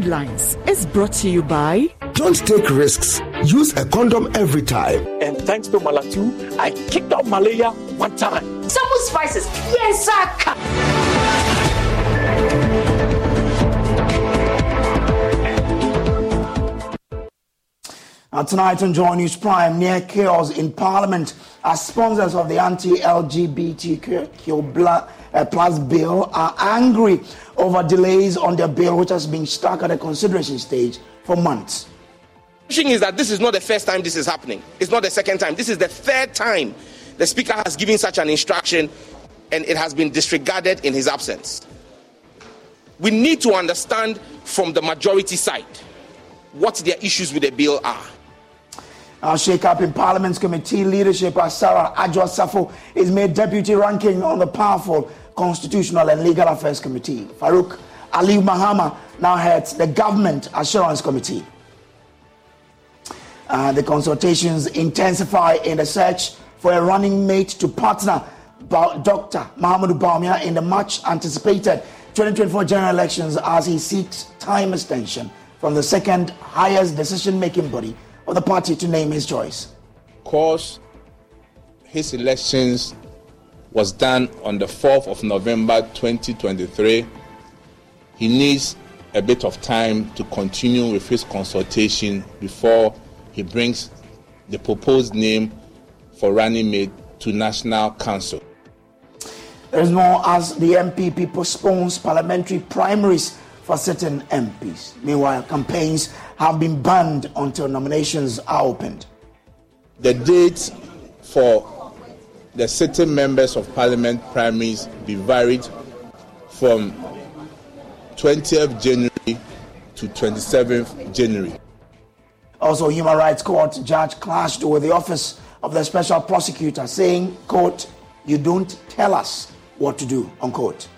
News headlines is brought to you by Don't take risks. Use a condom every time. And thanks to Malatu, I kicked off malaria one time. Some spices. Yes, sir. Now tonight on Joy News Prime, near chaos in Parliament as sponsors of the anti-LGBTQ uh, plus bill are angry over delays on their bill, which has been stuck at a consideration stage for months. The thing is that this is not the first time this is happening. It's not the second time. This is the third time the Speaker has given such an instruction and it has been disregarded in his absence. We need to understand from the majority side what their issues with the bill are. Our shake-up in Parliament's committee leadership as Sarah Adwoa Safo is made deputy ranking on the powerful Constitutional and Legal Affairs Committee. Farouk Ali Mahama now heads the Government Assurance Committee. Uh, the consultations intensify in the search for a running mate to partner Dr. Mahamudu Bawumia in the much anticipated 2024 general elections as he seeks time extension from the second highest decision making body of the party to name his choice. Because his elections was done on the 4th of November 2023, he needs a bit of time to continue with his consultation before he brings the proposed name for running mate to National Council. There is more as the NPP postpones parliamentary primaries for certain MPs. Meanwhile, campaigns have been banned until nominations are opened. The date for the sitting members of parliament primaries be varied from 20th January to 27th January. Also, Human Rights Court judge clashed with the office of the special prosecutor, saying, quote, you don't tell us what to do, unquote.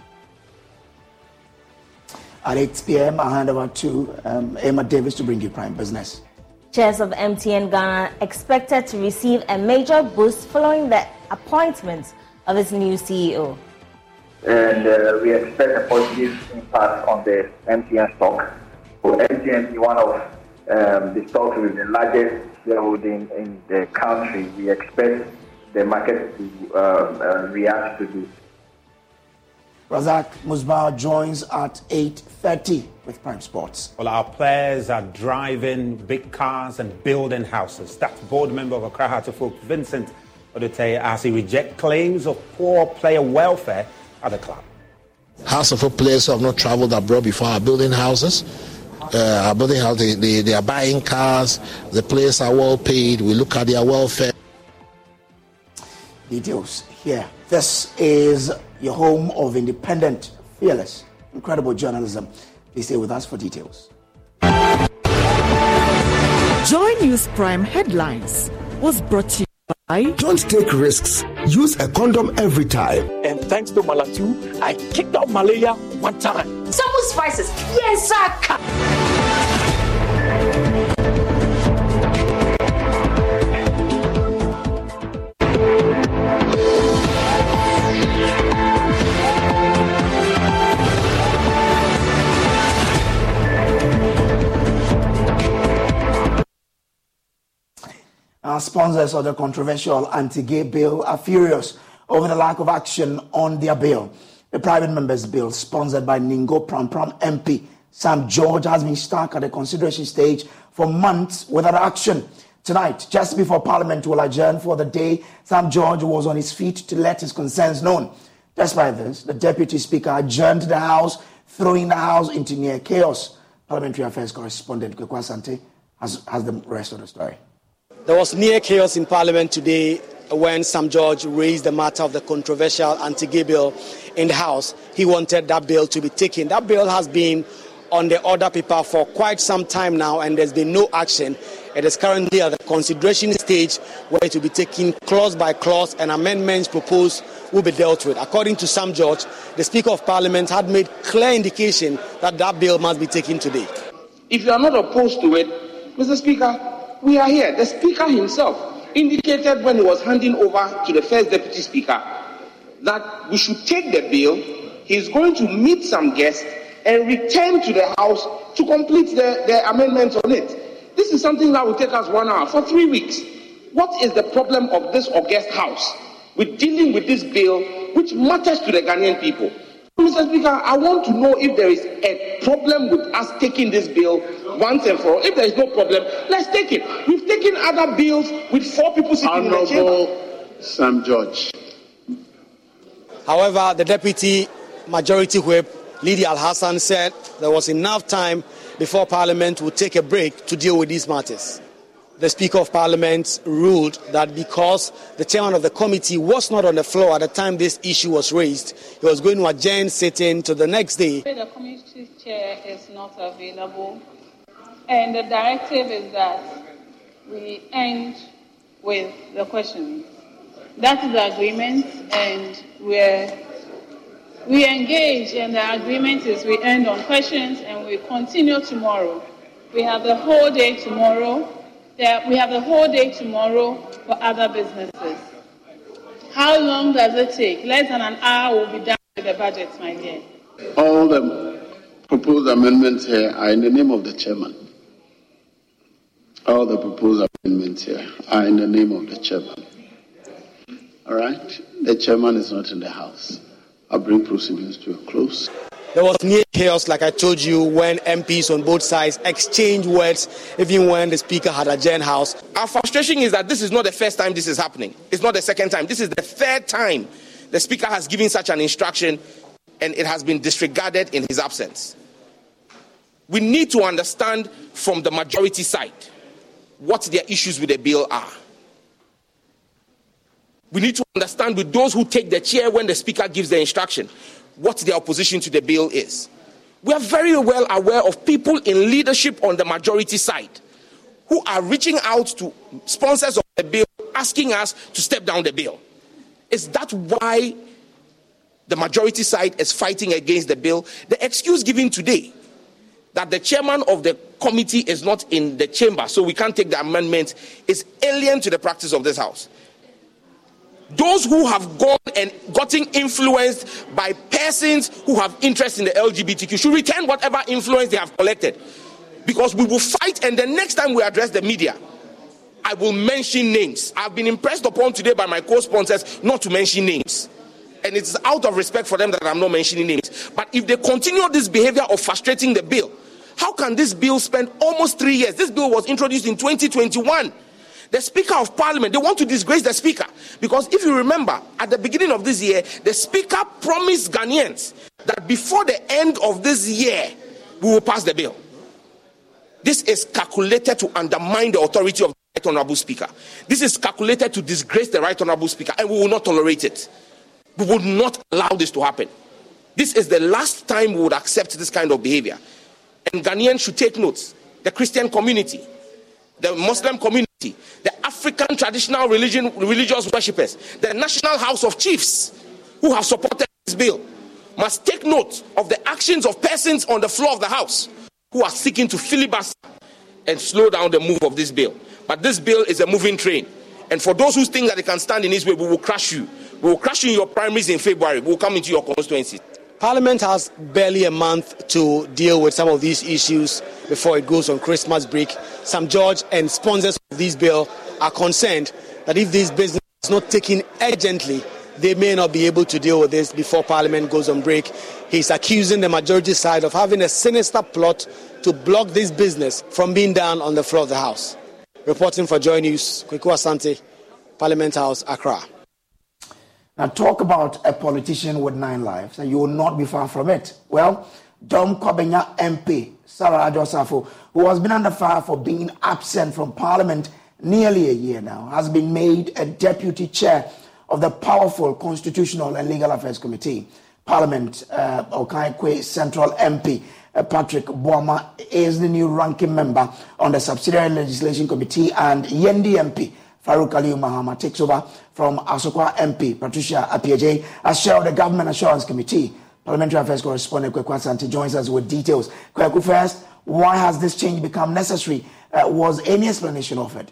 At 8 p.m., I hand over to um, Emma Davis to bring you Prime Business. Chairs of MTN Ghana expected to receive a major boost following the appointment of its new CEO. And uh, we expect a positive impact on the MTN stock. For MTN, is one of um, the stocks with the largest shareholding in the country, we expect the market to uh, uh, react to this. Razak Musbah joins at 8.30 with Prime Sports. Well, our players are driving big cars and building houses. That's board member of Accra Hearts of Oak, Vincent Odete, as he rejects claims of poor player welfare at the club. Hearts of Oak players who have not traveled abroad before are building houses. Uh, are building houses. They, they, they are buying cars. The players are well paid. We look at their welfare. Details here. This is your home of independent, fearless, incredible journalism. Please stay with us for details. Joy News Prime headlines was brought to you by Don't take risks. Use a condom every time. And thanks to Malatu, I kicked out malaria one time. Some spices. Yes, sir. Our sponsors of the controversial anti-gay bill are furious over the lack of action on their bill. The private members bill, sponsored by Ningo Prampram MP Sam George, has been stuck at the consideration stage for months without action. Tonight, just before Parliament will adjourn for the day, Sam George was on his feet to let his concerns known. Despite this, the Deputy Speaker adjourned the House, throwing the House into near chaos. Parliamentary Affairs correspondent Kweku Asante has, has the rest of the story. There was near chaos in Parliament today when Sam George raised the matter of the controversial anti-gay bill in the House. He wanted that bill to be taken. That bill has been on the order paper for quite some time now, and there's been no action. It is currently at the consideration stage where it will be taken clause by clause and amendments proposed will be dealt with. According to Sam George, the Speaker of Parliament had made clear indication that that bill must be taken today. If you are not opposed to it, Mr. Speaker, we are here. The Speaker himself indicated when he was handing over to the first Deputy Speaker that we should take the bill. He's going to meet some guests and return to the House to complete the, the amendments on it. This is something that will take us one hour for three weeks. What is the problem of this august House with dealing with this bill, which matters to the Ghanaian people? Mr. Speaker, I want to know if there is a problem with us taking this bill once and for all. If there is no problem, let's take it. We've taken other bills with four people sitting Honorable in the chamber. Sam George. However, the deputy majority whip, Lydia Alhassan, said there was enough time before Parliament would take a break to deal with these matters. The Speaker of Parliament ruled that because the chairman of the committee was not on the floor at the time this issue was raised, he was going to adjourn sitting to the next day. The committee chair is not available, and the directive is that we end with the questions. That is the agreement, and we're, we engage, and the agreement is we end on questions and we continue tomorrow. We have the whole day tomorrow. There, we have the whole day tomorrow for other businesses. How long does it take? Less than an hour will be done with the budget, my dear. All the proposed amendments here are in the name of the chairman. All the proposed amendments here are in the name of the chairman. All right? The chairman is not in the house. I'll bring proceedings to a close. There was near chaos, like I told you, when MPs on both sides exchanged words, even when the speaker had adjourned house. Our frustration is that this is not the first time this is happening. It's not the second time. This is the third time the speaker has given such an instruction and it has been disregarded in his absence. We need to understand from the majority side what their issues with the bill are. We need to understand with those who take the chair when the speaker gives the instruction what their opposition to the bill is. We are very well aware of people in leadership on the majority side who are reaching out to sponsors of the bill asking us to step down the bill. Is that why the majority side is fighting against the bill? The excuse given today that the chairman of the committee is not in the chamber, so we can't take the amendment, is alien to the practice of this house those who have gone and gotten influenced by persons who have interest in the LGBTQ should return whatever influence they have collected. Because we will fight, and the next time we address the media, I will mention names. I've been impressed upon today by my co sponsors not to mention names. And it's out of respect for them that I'm not mentioning names. But if they continue this behavior of frustrating the bill, how can this bill spend almost three years? This bill was introduced in 2021 the Speaker of Parliament, they want to disgrace the Speaker. Because if you remember, at the beginning of this year, the Speaker promised Ghanaians that before the end of this year, we will pass the bill. This is calculated to undermine the authority of the Right Honorable Speaker. This is calculated to disgrace the Right Honorable Speaker, and we will not tolerate it. We will not allow this to happen. This is the last time we would accept this kind of behavior. And Ghanaians should take notes. The Christian community, the Muslim community, the African traditional religion, religious worshippers, the National House of Chiefs who have supported this bill must take note of the actions of persons on the floor of the House who are seeking to filibuster and slow down the move of this bill. But this bill is a moving train. And for those who think that they can stand in his way, we will crush you. We will crush you in your primaries in February. We will come into your constituencies. Parliament has barely a month to deal with some of these issues before it goes on Christmas break. Sam George and sponsors of this bill are concerned that if this business is not taken urgently, they may not be able to deal with this before Parliament goes on break. He's accusing the majority side of having a sinister plot to block this business from being done on the floor of the House. Reporting for Joy News, Kweku Asante, Parliament House, Accra. Now, talk about a politician with nine lives, and you will not be far from it. Well, Dome Kwabenya MP, Sarah Adwoa Safo, who has been under fire for being absent from Parliament nearly a year now, has been made a deputy chair of the powerful Constitutional and Legal Affairs Committee. Parliament, uh, Okaikwei Central MP, uh, Patrick Boamah, is the new ranking member on the Subsidiary Legislation Committee, and Yendi MP, Farouk Aliyu Mahama takes over from Asokwa MP Patricia Appiagyei as chair of the Government Assurance Committee. Parliamentary Affairs correspondent Kweku Asante joins us with details. Kweku, first, why has this change become necessary? Uh, was any explanation offered?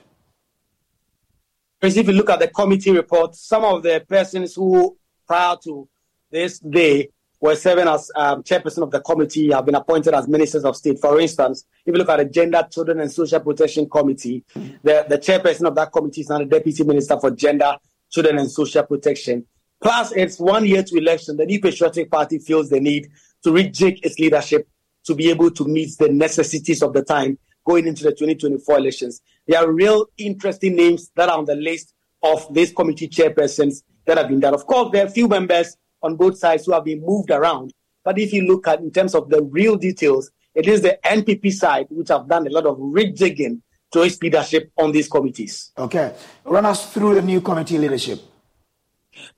If you look at the committee report, some of the persons who, prior to this day, were serving as um, chairperson of the committee have been appointed as ministers of state. For instance, if you look at the Gender, Children and Social Protection Committee, the, the chairperson of that committee is now the deputy minister for Gender, Children and Social Protection. Plus, it's one year to election. The New Patriotic Party feels the need to rejig its leadership to be able to meet the necessities of the time going into the 2024 elections. There are real interesting names that are on the list of these committee chairpersons that have been done. Of course, there are a few members on both sides who have been moved around. But if you look at in terms of the real details, it is the NPP side which have done a lot of rejigging to its leadership on these committees. Okay. Run us through the new committee leadership.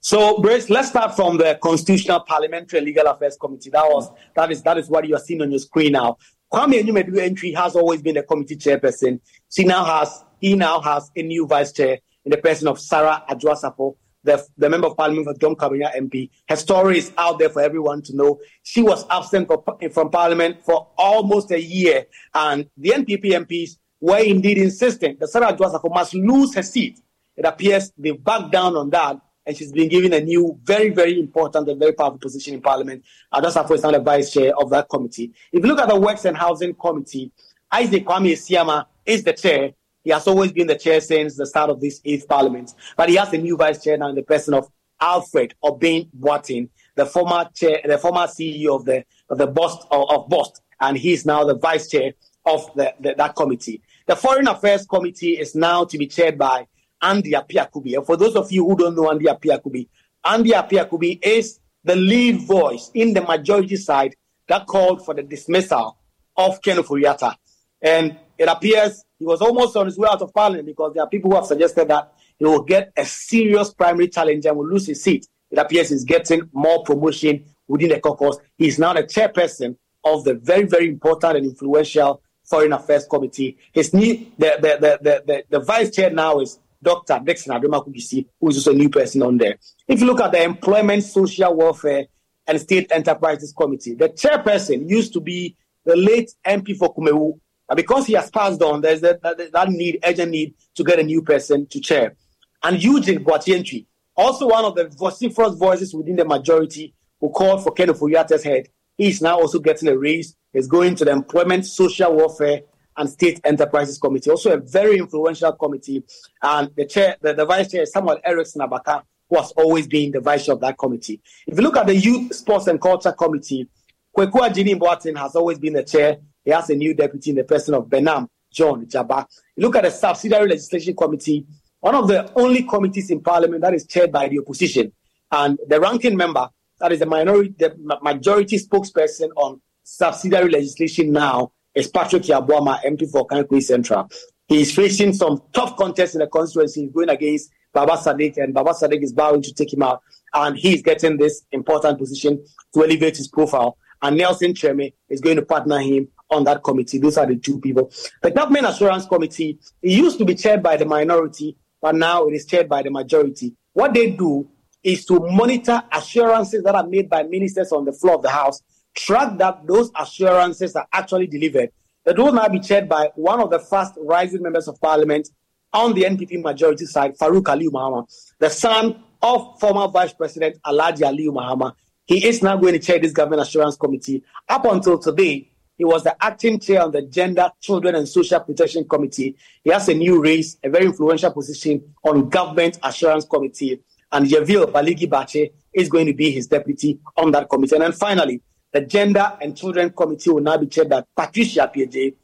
So, Brace, let's start from the Constitutional Parliamentary and Legal Affairs Committee. That was that is that is what you are seeing on your screen now. Kwame Anyimadu-Antwi has always been the committee chairperson. She now has he now has a new vice chair in the person of Sarah Adwoa-Sarpong, the, the member of parliament for Dome Kwabenya MP. Her story is out there for everyone to know. She was absent for, from parliament for almost a year, and the NPP MPs were indeed insisting that Sarah Adwoa-Sarpong must lose her seat. It appears they've backed down on that, and she's been given a new, very, very important and very powerful position in parliament. Adwoa-Sarpong is now the vice chair of that committee. If you look at the Works and Housing Committee, Isaac Kwame Siama is the chair. He has always been the chair since the start of this eighth parliament. But he has a new vice chair now in the person of Alfred Obin Boateng, the former chair, the former CEO of the of the Bost of, Bost, and he's now the vice chair of the, the, that committee. The Foreign Affairs Committee is now to be chaired by Andy Appiah-Kubi. And for those of you who don't know Andy Appiah-Kubi, Andy Appiah-Kubi is the lead voice in the majority side that called for the dismissal of Ken Ofori-Atta. And it appears he was almost on his way out of parliament because there are people who have suggested that he will get a serious primary challenge and will lose his seat. It appears he's getting more promotion within the caucus. He's now the chairperson of the very, very important and influential Foreign Affairs Committee. His new the the the the, the, vice chair now is Dr. Dickson Adomako-Kissi, who is also a new person on there. If you look at the Employment, Social Welfare, and State Enterprises Committee, the chairperson used to be the late MP for Kumawu, because he has passed on, there's that, that, that, need, urgent need to get a new person to chair. And Eugene Boakye-Antwi, also one of the vociferous voices within the majority who called for Ken Ofori-Atta's head, he's now also getting a raise. He's going to the Employment, Social Welfare, and State Enterprises Committee, also a very influential committee. And the chair, the, the vice chair, is Samuel Erickson Abaka, who has always been the vice chair of that committee. If you look at the Youth, Sports, and Culture Committee, Kwaku Agyenim-Boateng has always been the chair. He has a new deputy in the person of Benam John Jabba. Look at the Subsidiary Legislation Committee, one of the only committees in Parliament that is chaired by the opposition, and the ranking member, that is the minority, the majority spokesperson on subsidiary legislation now, is Patrick Yaw Boamah, MP for Kankuri Central. He is facing some tough contests in the constituency, He's going against Baba Sadiq, and Baba Sadiq is vowing to take him out, and he's getting this important position to elevate his profile. And Nelson Kyereme is going to partner him on that committee. Those are the two people. The Government Assurance Committee, it used to be chaired by the minority, but now it is chaired by the majority. What they do is to monitor assurances that are made by ministers on the floor of the House, track that those assurances are actually delivered. It will now be chaired by one of the fast rising members of parliament on the NPP majority side, Farouk Aliyu Mahama, the son of former Vice President Alhaji Aliyu Mahama. He is now going to chair this Government Assurance Committee. Up until today, he was the acting chair on the Gender, Children and Social Protection Committee. He has a new race, a very influential position on Government Assurance Committee. And Yavil Baligi Bache is going to be his deputy on that committee. And then finally, the Gender and Children Committee will now be chaired by Patricia Appiagyei.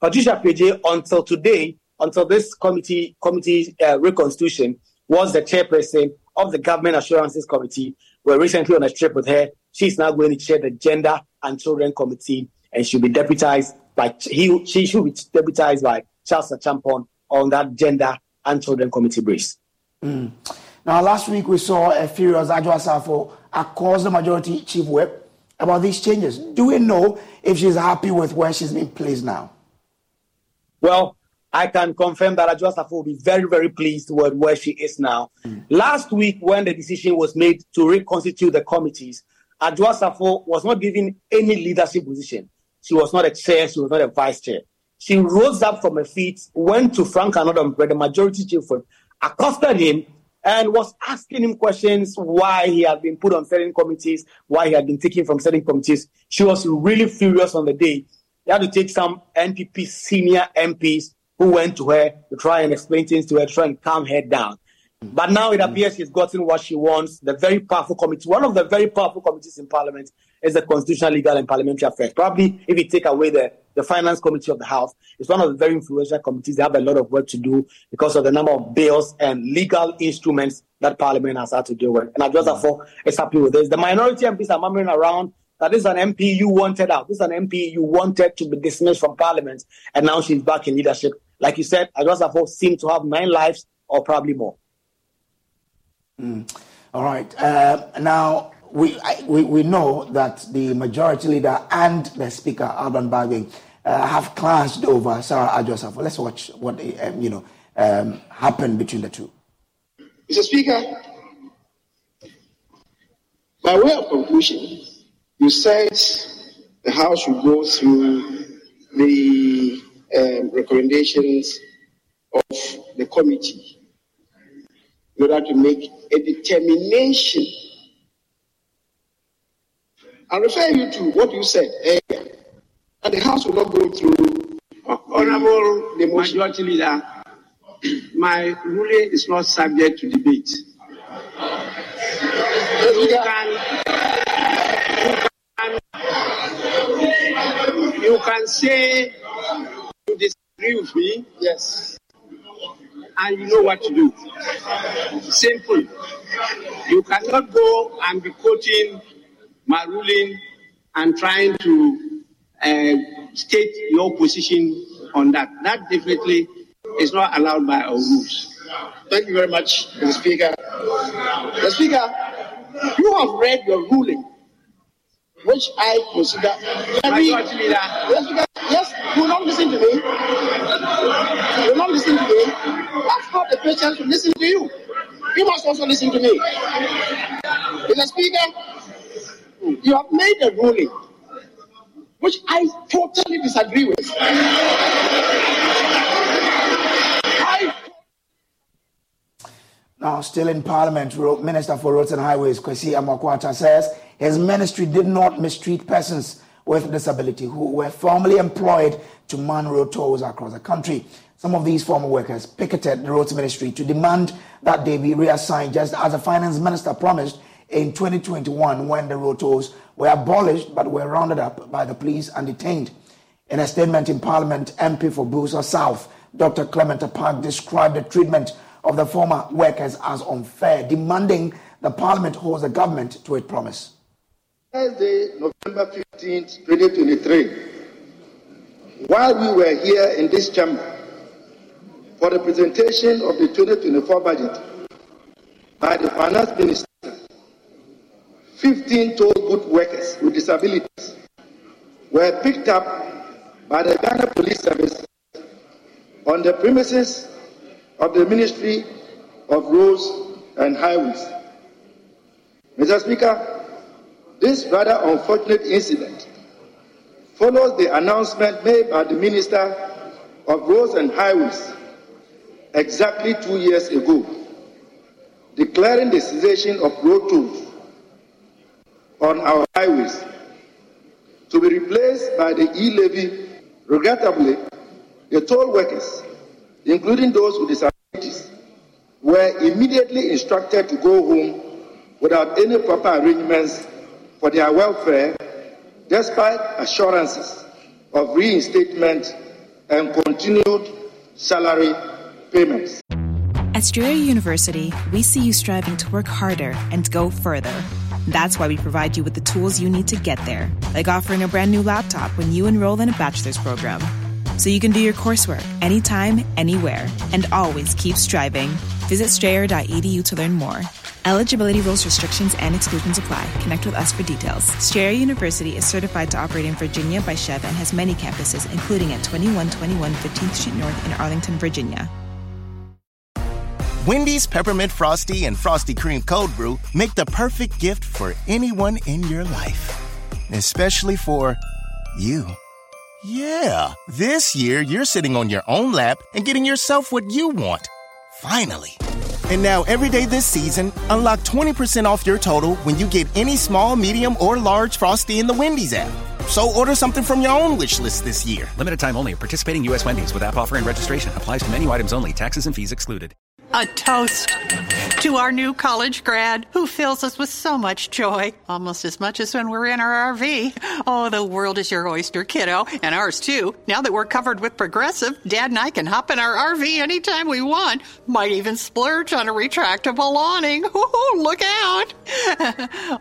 Patricia Appiagyei, until today, until this committee committee uh, reconstitution, was the chairperson of the Government Assurances Committee. We're recently on a trip with her. She's now going to chair the Gender and Children Committee and she'll be deputized by he she should be deputized by Charles Acheampong on that gender and children committee briefs. Mm. Now, last week we saw a furious Adwoa-Sarpong across the majority chief whip about these changes. Do we know if she's happy with where she's been placed now? Well, I can confirm that Adwoa-Sarpong will be very, very pleased with where she is now. Mm. Last week, when the decision was made to reconstitute the committees, Adwoa-Sarpong was not given any leadership position. She was not a chair, she was not a vice chair. She rose up from her feet, went to Frank Annoh-Dompreh, where the majority chief was, accosted him, and was asking him questions why he had been put on certain committees, why he had been taken from certain committees. She was really furious on the day. He had to take some NPP senior MPs who went to her to try and explain things to her, try and calm her down. Mm-hmm. But now it appears she's gotten what she wants. The very powerful committee, one of the very powerful committees in Parliament, is the Constitutional, Legal, and Parliamentary Affairs. Probably, if you take away the, the Finance Committee of the House, it's one of the very influential committees. They have a lot of work to do because of the number of bills and legal instruments that Parliament has had to deal with. And I just therefore is happy with this. The minority MPs are murmuring around that this is an MP you wanted out. This is an MP you wanted to be dismissed from Parliament, and now she's back in leadership. Like you said, just Adwoa seemed to have nine lives or probably more. Mm. All right. Uh, now, we, I, we, we know that the majority leader and the speaker, Alban Bagbin, uh, have clashed over Sarah Adwoa Let's watch what um, you know um, happened between the two. Mr. Speaker, by way of conclusion, you said the House should go through the um, recommendations of the committee in order to make a determination. I refer you to what you said earlier, that the House will not go through. Honorable the Majority Leader, my ruling is not subject to debate. You can, you can, you can say you disagree with me. Yes and you know what to do. Simple. You cannot go and be quoting my ruling and trying to uh, state your position on that. That definitely is not allowed by our rules. Thank you very much, Mr. Speaker. Mr. Speaker, you have read your ruling, which I consider very. Yes, yes, you will not listen to me. You will not listen to me. I've got the patience to listen to you. You must also listen to me. Mr. Speaker, you have made a ruling which I totally disagree with. Now, still in Parliament, Minister for Roads and Highways, Kwesi Amoako-Atta, says his ministry did not mistreat persons with disability who were formerly employed to man road tolls across the country. Some of these former workers picketed the roads ministry to demand that they be reassigned, just as the finance minister promised in 2021 when the road tolls were abolished but were rounded up by the police and detained. In a statement in Parliament, MP for Builsa South, Dr. Clement Apaak described the treatment of the former workers as unfair, demanding the Parliament holds the government to its promise. Thursday, November 15, 2023, while we were here in this chamber, for the presentation of the 2024 budget by the finance minister, 15 toll booth workers with disabilities were picked up by the Ghana Police Service on the premises of the Ministry of Roads and Highways. Mr. Speaker, this rather unfortunate incident follows the announcement made by the Minister of Roads and Highways exactly two years ago, declaring the cessation of road tolls on our highways to be replaced by the e-levy. Regrettably, the toll workers, including those with disabilities, were immediately instructed to go home without any proper arrangements for their welfare, despite assurances of reinstatement and continued salary payments. At Strayer University, we see you striving to work harder and go further. That's why we provide you with the tools you need to get there, like offering a brand new laptop when you enroll in a bachelor's program. So you can do your coursework anytime, anywhere, and always keep striving. Visit strayer.edu to learn more. Eligibility rules, restrictions, and exclusions apply. Connect with us for details. Strayer University is certified to operate in Virginia by SCHEV and has many campuses, including at 2121 15th Street North in Arlington, Virginia. Wendy's Peppermint Frosty and Frosty Cream Cold Brew make the perfect gift for anyone in your life, especially for you. Yeah, this year you're sitting on your own lap and getting yourself what you want. Finally. And now, every day this season, unlock 20% off your total when you get any small, medium, or large Frosty in the Wendy's app. So order something from your own wish list this year. Limited time only. Participating U.S. Wendy's with app offer and registration applies to menu items only. Taxes and fees excluded. A toast to our new college grad who fills us with so much joy, almost as much as when we're in our RV. Oh, the world is your oyster, kiddo, and ours too. Now that we're covered with Progressive, Dad and I can hop in our RV anytime we want. Might even splurge on a retractable awning. Ooh, look out!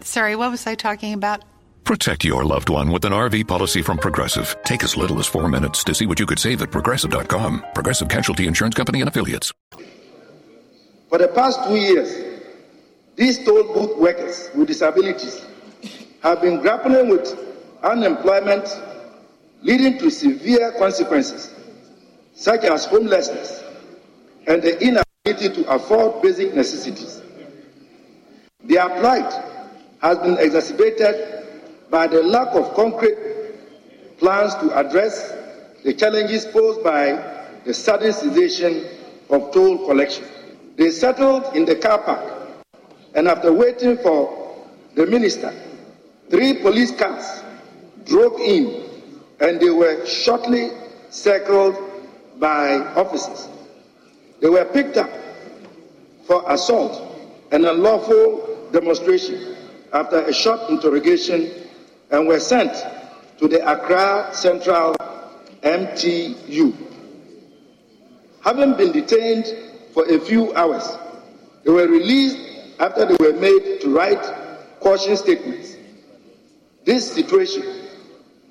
Sorry, what was I talking about? Protect your loved one with an RV policy from Progressive. Take as little as four minutes to see what you could save at progressive.com. Progressive Casualty Insurance Company and Affiliates. For the past two years, these toll booth workers with disabilities have been grappling with unemployment, leading to severe consequences such as homelessness and the inability to afford basic necessities. Their plight has been exacerbated by the lack of concrete plans to address the challenges posed by the sudden cessation of toll collection. They settled in the car park, and after waiting for the minister, three police cars drove in, and they were shortly circled by officers. They were picked up for assault and unlawful demonstration after a short interrogation and were sent to the Accra Central MTU. Having been detained for a few hours, they were released after they were made to write caution statements. This situation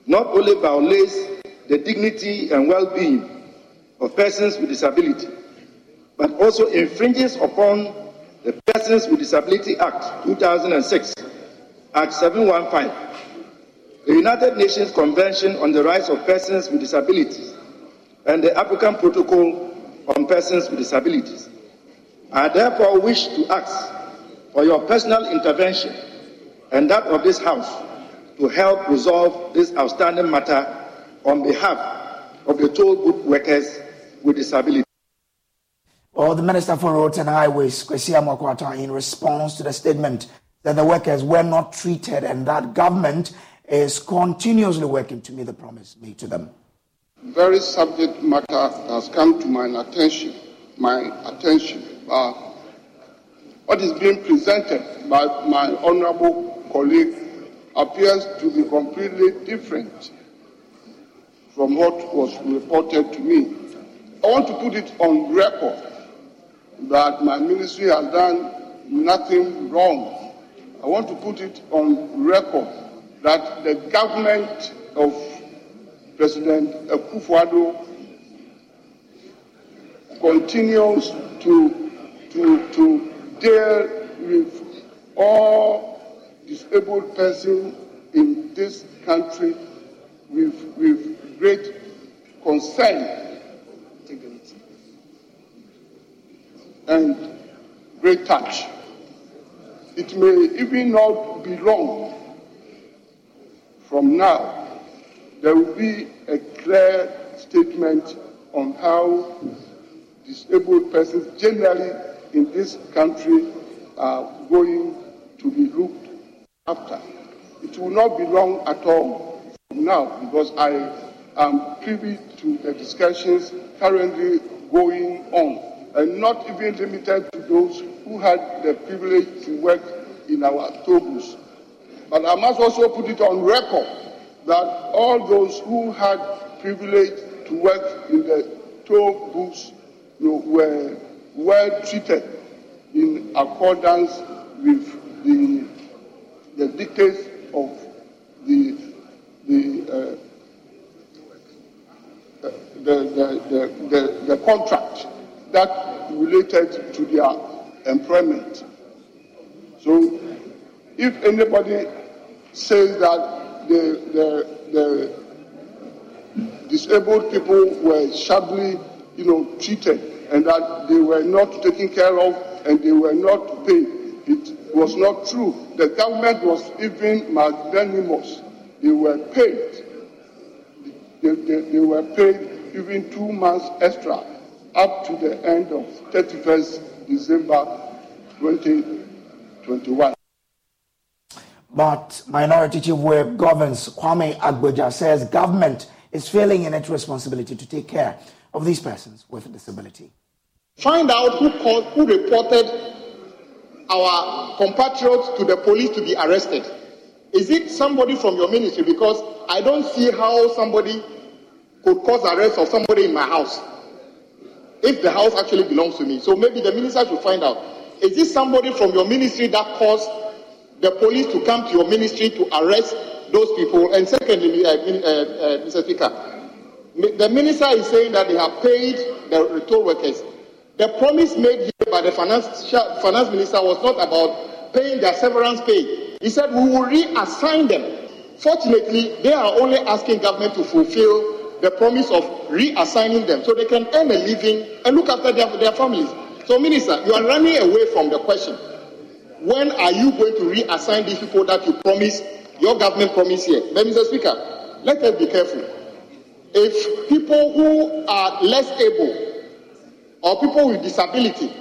not only violates the dignity and well being of persons with disability, but also infringes upon the Persons with Disability Act 2006, Act 715, the United Nations Convention on the Rights of Persons with Disabilities, and the African Protocol on Persons with Disabilities. I therefore wish to ask for your personal intervention and that of this House to help resolve this outstanding matter on behalf of the toll booth workers with disabilities. Well, the Minister for Roads and Highways, Kwesi Amoako-Atta, in response to the statement that the workers were not treated and that government is continuously working to meet the promise made to them. Very subject matter has come to my attention. My attention. Uh, what is being presented by my honourable colleague appears to be completely different from what was reported to me. I want to put it on record that my ministry has done nothing wrong. I want to put it on record that the government of President Akufo-Addo continues to, to, to deal with all disabled persons in this country with, with great concern and great touch. It may even not be long from now, there will be a clear statement on how disabled persons generally in this country are going to be looked after. It will not be long at all from now because I am privy to the discussions currently going on and not even limited to those who had the privilege to work in our togus. But I must also put it on record that all those who had privilege to work in the toll booths you know, were well treated in accordance with the, the dictates of the, the, uh, the, the, the, the, the contract that related to their employment. So if anybody says that the, the, the disabled people were shabbily, you know, treated and that they were not taken care of and they were not paid. It was not true. The government was even magnanimous. They were paid. They, they, they were paid even two months extra up to the end of 31st December 2021. But Minority Chief Whip Governs Kwame Agbodza says government is failing in its responsibility to take care of these persons with a disability. Find out who, called, who reported our compatriots to the police to be arrested. Is it somebody from your ministry? Because I don't see how somebody could cause arrest of somebody in my house if the house actually belongs to me. So maybe the minister should find out. Is this somebody from your ministry that caused the police to come to your ministry to arrest those people? And secondly, uh, uh, uh, Mr. Speaker, the minister is saying that they have paid the toll workers. The promise made here by the finance, finance minister was not about paying their severance pay. He said we will reassign them. Fortunately, they are only asking government to fulfill the promise of reassigning them so they can earn a living and look after their, their families. So, Minister, you are running away from the question. When are you going to reassign these people that you promised, your government promised here? But, Mr. Speaker, let us be careful. If people who are less able or people with disability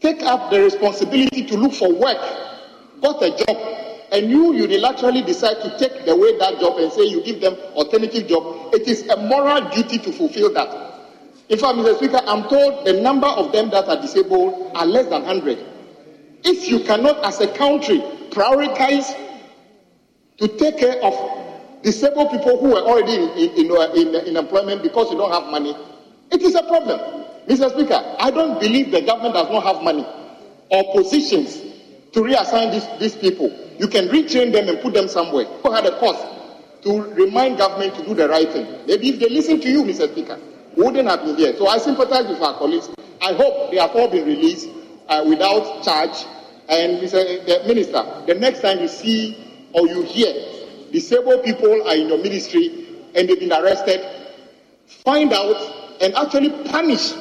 take up the responsibility to look for work, got a job, and you unilaterally decide to take away that job and say you give them alternative job, it is a moral duty to fulfill that. In fact, Mr. Speaker, I'm told the number of them that are disabled are less than 100. If you cannot, as a country, prioritize to take care of disabled people who are already in, in, in, uh, uh, in employment because you don't have money, it is a problem. Mr. Speaker, I don't believe the government does not have money or positions to reassign these, these people. You can retrain them and put them somewhere. Who had a cost to remind government to do the right thing? Maybe if they listen to you, Mr. Speaker, wouldn't have been here. So I sympathize with our colleagues. I hope they have all been released uh, without charge. And. The Minister, the next time you see or you hear disabled people are in your ministry and they've been arrested, find out and actually punish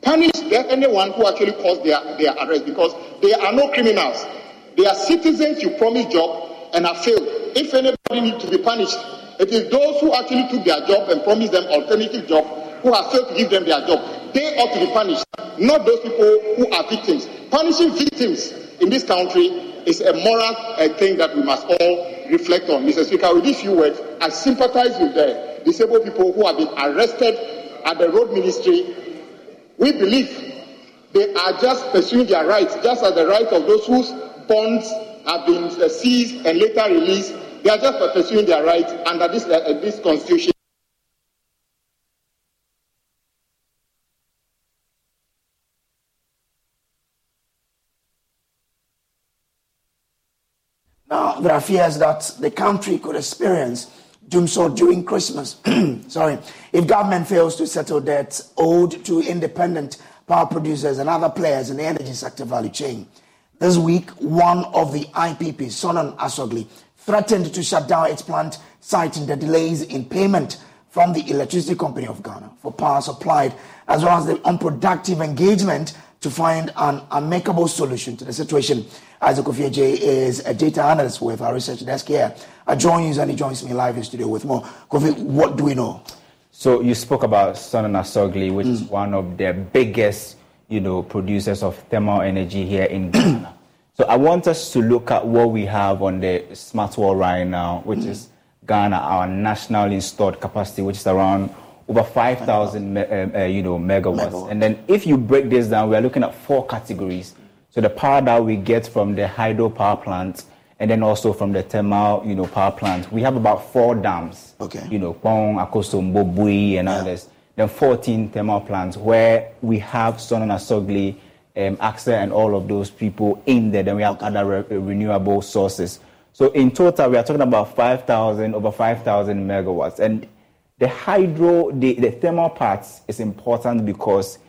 Punish anyone who actually caused their, their arrest because they are no criminals. They are citizens you promised job and have failed. If anybody needs to be punished, it is those who actually took their job and promised them alternative job who have failed to give them their job. They ought to be punished, not those people who are victims. Punishing victims in this country is a moral uh, thing that we must all reflect on. Mr. Speaker, with these few words, I sympathize with the disabled people who have been arrested at the road ministry we believe they are just pursuing their rights, just as the rights of those whose bonds have been uh, seized and later released. They are just pursuing their rights under this, uh, this constitution. Now, there are fears that the country could experience doomsday during Christmas. Sorry, if government fails to settle debts owed to independent power producers and other players in the energy sector value chain. This week, one of the IPPs, Sunon Asogli, threatened to shut down its plant, citing the delays in payment from the Electricity Company of Ghana for power supplied, as well as the unproductive engagement to find an amicable solution to the situation. Isaac Ofieje is a data analyst with our research desk here. I join you and he joins me live in studio with more. Kofi, what do we know? So you spoke about Sunon Asogli, which mm. is one of the biggest, you know, producers of thermal energy here in Ghana. so I want us to look at what we have on the smart wall right now, which mm. is Ghana, our national installed capacity, which is around over 5,000, uh, uh, you know, megawatts. megawatts. And then if you break this down, we are looking at four categories. So the power that we get from the hydro power plants, and then also from the thermal, you know, power plants. We have about four dams. Okay. You know, Kpong, Akosombo, Bui, and yeah. others. Then 14 thermal plants where we have Sunon Asogli, um, AXA, and all of those people in there. Then we have okay. other re- renewable sources. So in total, we are talking about 5,000, over 5,000 megawatts. And the hydro, the, the thermal parts is important because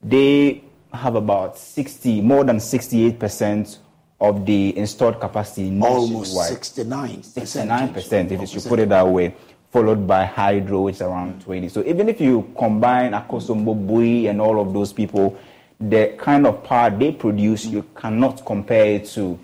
they have about 60, more than 68% of the installed capacity Almost 69 69%, if you put it that way, followed by hydro, which is around 20. So even if you combine Akosombo, Bui, and all of those people, the kind of power they produce, you cannot compare it to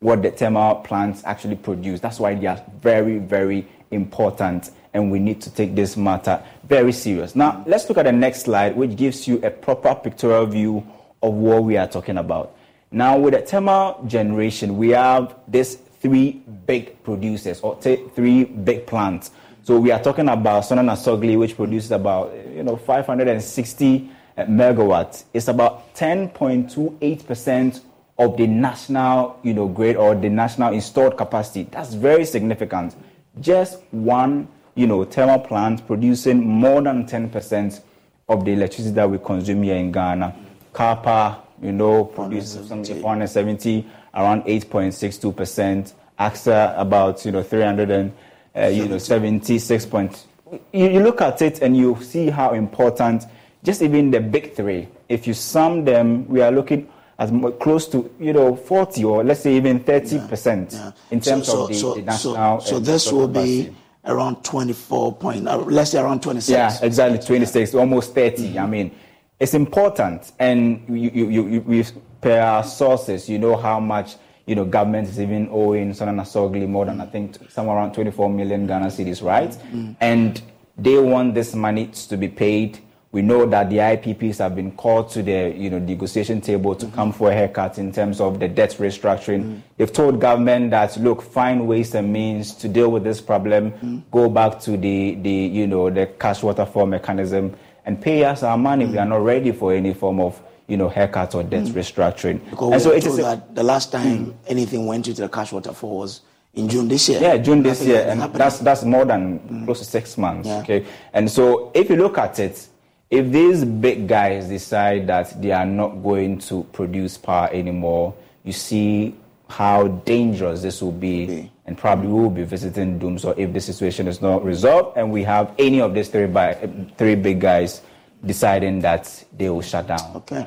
what the thermal plants actually produce. That's why they are very, very important. And we need to take this matter very serious. Now, let's look at the next slide, which gives you a proper pictorial view of what we are talking about. Now, with the thermal generation, we have these three big producers or t- three big plants. So we are talking about Sunon Asogli, which produces about you know 560 uh, megawatts. It's about 10.28 percent of the national, you know, grid or the national installed capacity. That's very significant. Just one, you know, thermal plants producing more than 10% of the electricity that we consume here in Ghana. Karpower, you know, produces something 470, around 8.62%. AKSA about, you know, 300 and, uh, you know, 76 point. You, you look at it and you see how important just even the big three, if you sum them, we are looking as close to you know 40 or let's say even 30 percent yeah, in terms so, of the, so, the national. So, so this will be around 24 point, uh, let's say around 26. Yeah, exactly 26, yeah. almost 30. Mm-hmm. I mean, it's important, and you, you, you, you, per our sources, you know how much you know government is even owing Sunon Asogli more than I think somewhere around 24 million Ghana cedis, right? Mm-hmm. And they want this money to be paid we know that the IPPs have been called to the you know, negotiation table to mm-hmm. come for a haircut in terms of the debt restructuring. Mm-hmm. They've told government that, look, find ways and means to deal with this problem, mm-hmm. go back to the, the, you know, the cash waterfall mechanism and pay us our money. We are not ready for any form of you know, haircut or debt restructuring. Because and so it is that the last time anything went into the cash waterfall was in June this year. Yeah, June this year, and that's that's more than mm. close to six months. Yeah. Okay, and so if you look at it, if these big guys decide that they are not going to produce power anymore, you see how dangerous this will be, and probably we will be visiting doom. So if the situation is not resolved, and we have any of these three, by, three big guys deciding that they will shut down. Okay.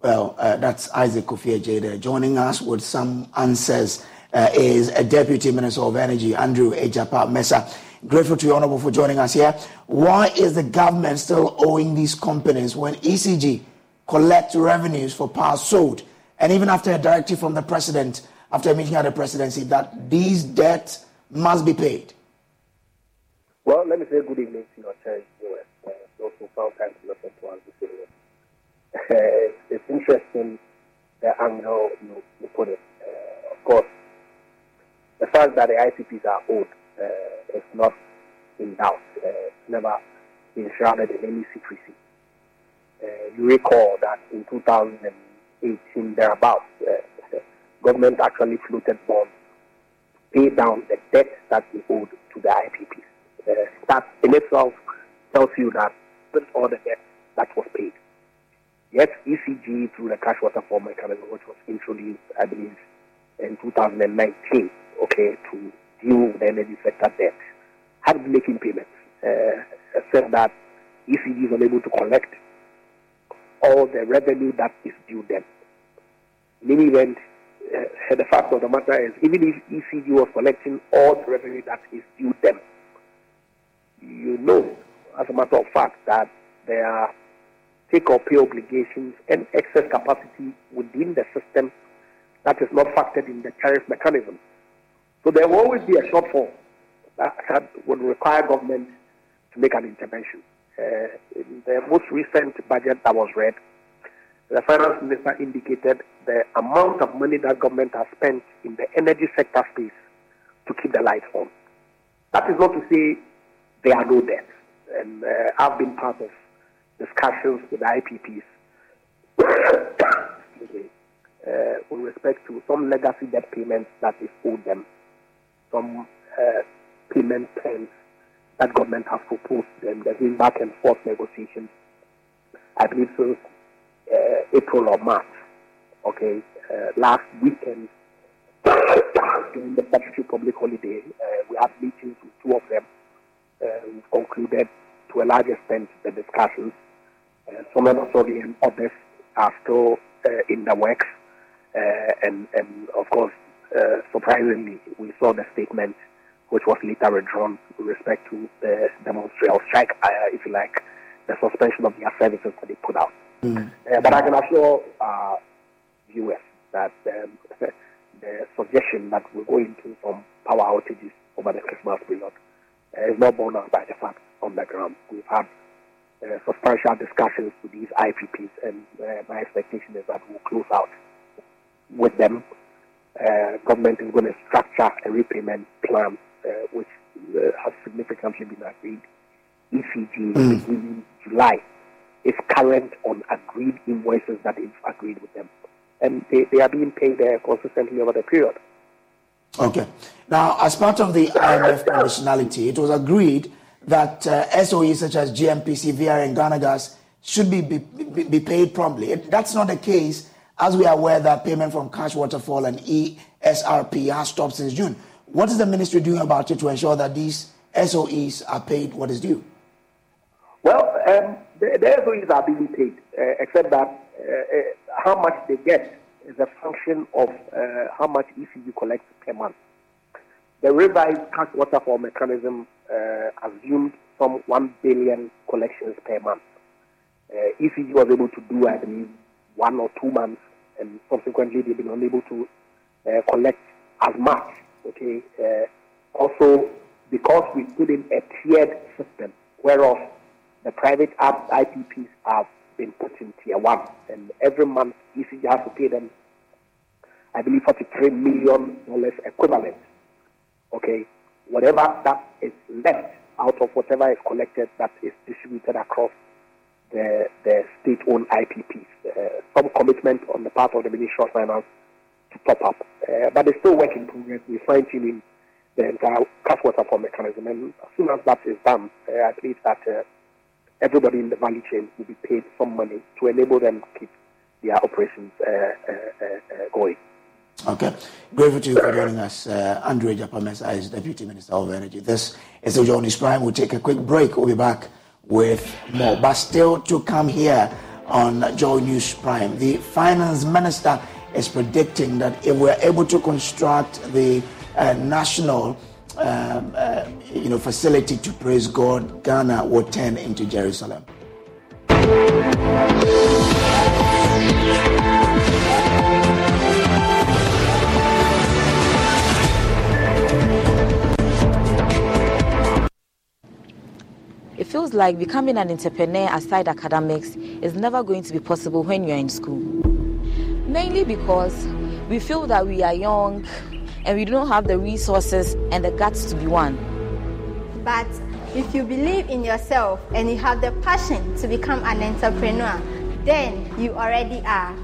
Well, uh, that's Isaac Kofi Adjei joining us with some answers. Uh, is a Deputy Minister of Energy, Andrew Egyapa Mercer. Grateful to you, Honorable, for joining us here. Why is the government still owing these companies when ECG collects revenues for power sold? And even after a directive from the president, after a meeting at the presidency, that these debts must be paid? Well, let me say good evening to your church, US. Uh, those who found time to listen to us this evening. Uh, it's interesting the angle you, you put it. Uh, of course, the fact that the ICPs are owed uh, is not in doubt. Uh, it's never been shrouded in any secrecy. Uh, you recall that in 2018, thereabouts, government actually floated bonds to pay down the debt that we owed to the IPPs. Uh, that in itself tells you that this all the debt that was paid. Yet ECG through the cash waterfall mechanism, which was introduced, I believe, in 2019, okay, to with the energy sector debt, had been making payments, uh, said that ECG is unable to collect all the revenue that is due them. In any event, uh, the fact of the matter is, even if ECG was collecting all the revenue that is due them, you know, as a matter of fact, that there are take or pay obligations and excess capacity within the system that is not factored in the tariff mechanism. So there will always be a shortfall that, that would require government to make an intervention. Uh, in the most recent budget that was read, the finance minister indicated the amount of money that government has spent in the energy sector space to keep the lights on. That is not to say there are no debts. And uh, I've been part of discussions with the IPPs uh, with respect to some legacy debt payments that is owed them some uh, payment terms that government has proposed them. There's been back and forth negotiations, I believe since uh, April or March. Okay, uh, last weekend during the statutory public holiday, uh, we had meetings with two of them. Uh, we concluded to a large extent the discussions. Uh, some of the and others are still in the works, and, and of course uh, surprisingly, we saw the statement which was later withdrawn with respect to the demonstration strike, uh, if you like, the suspension of their services that they put out. Mm. Uh, but I can assure uh, viewers that um, the suggestion that we're going to some power outages over the Christmas period uh, is not borne out by the facts on the ground. We've had uh, substantial discussions with these IPPs, and uh, my expectation is that we'll close out with them. Uh, government is going to structure a repayment plan uh, which uh, has significantly been agreed. ECG Mm. beginning July is current on agreed invoices that it's agreed with them, and they, they are being paid uh, consistently over the period. Okay. Now, as part of the IMF conditionality, it was agreed that uh, SOEs such as GNPC, VR, and Ghana Gas should be, be, be paid promptly. That's not the case, as we are aware that payment from Cash Waterfall and ESRP has stopped since June. What is the ministry doing about it to ensure that these SOEs are paid what is due? Well, um, the, the SOEs are being paid, uh, except that uh, uh, how much they get is a function of uh, how much ECG collects per month. The revised cash waterfall mechanism uh, assumed some 1 billion collections per month. Uh, was able to do, I believe, one or two months, and subsequently they've been unable to uh, collect as much. Okay. Uh, also, because we put in a tiered system, whereof the private IPPs have been put in tier one, and every month ECG has to pay them, I believe, forty-three million dollars equivalent. Okay, whatever that is left out of whatever is collected, that is distributed across the state-owned IPPs. Uh, some commitment on the part of the Ministry of Finance to top up, uh, but it's still work in progress. We're fine-tuning the entire cash waterfall mechanism, and as soon as that is done, uh, I believe that. Uh, everybody in the value chain will be paid some money to enable them to keep their operations uh, uh, going. Okay. Grateful to you for joining us. Uh, Andrew is Deputy Minister of Energy. This is the Joy News Prime. We'll take a quick break. We'll be back with more. But still to come here on Joy News Prime, the Finance Minister is predicting that if we're able to construct the uh, national um, uh, you know, facility to praise God, Ghana will turn into Jerusalem. Feels like becoming an entrepreneur aside academics is never going to be possible when you're in school. Mainly because we feel that we are young and we don't have the resources and the guts to be one. But if you believe in yourself and you have the passion to become an entrepreneur, then you already are.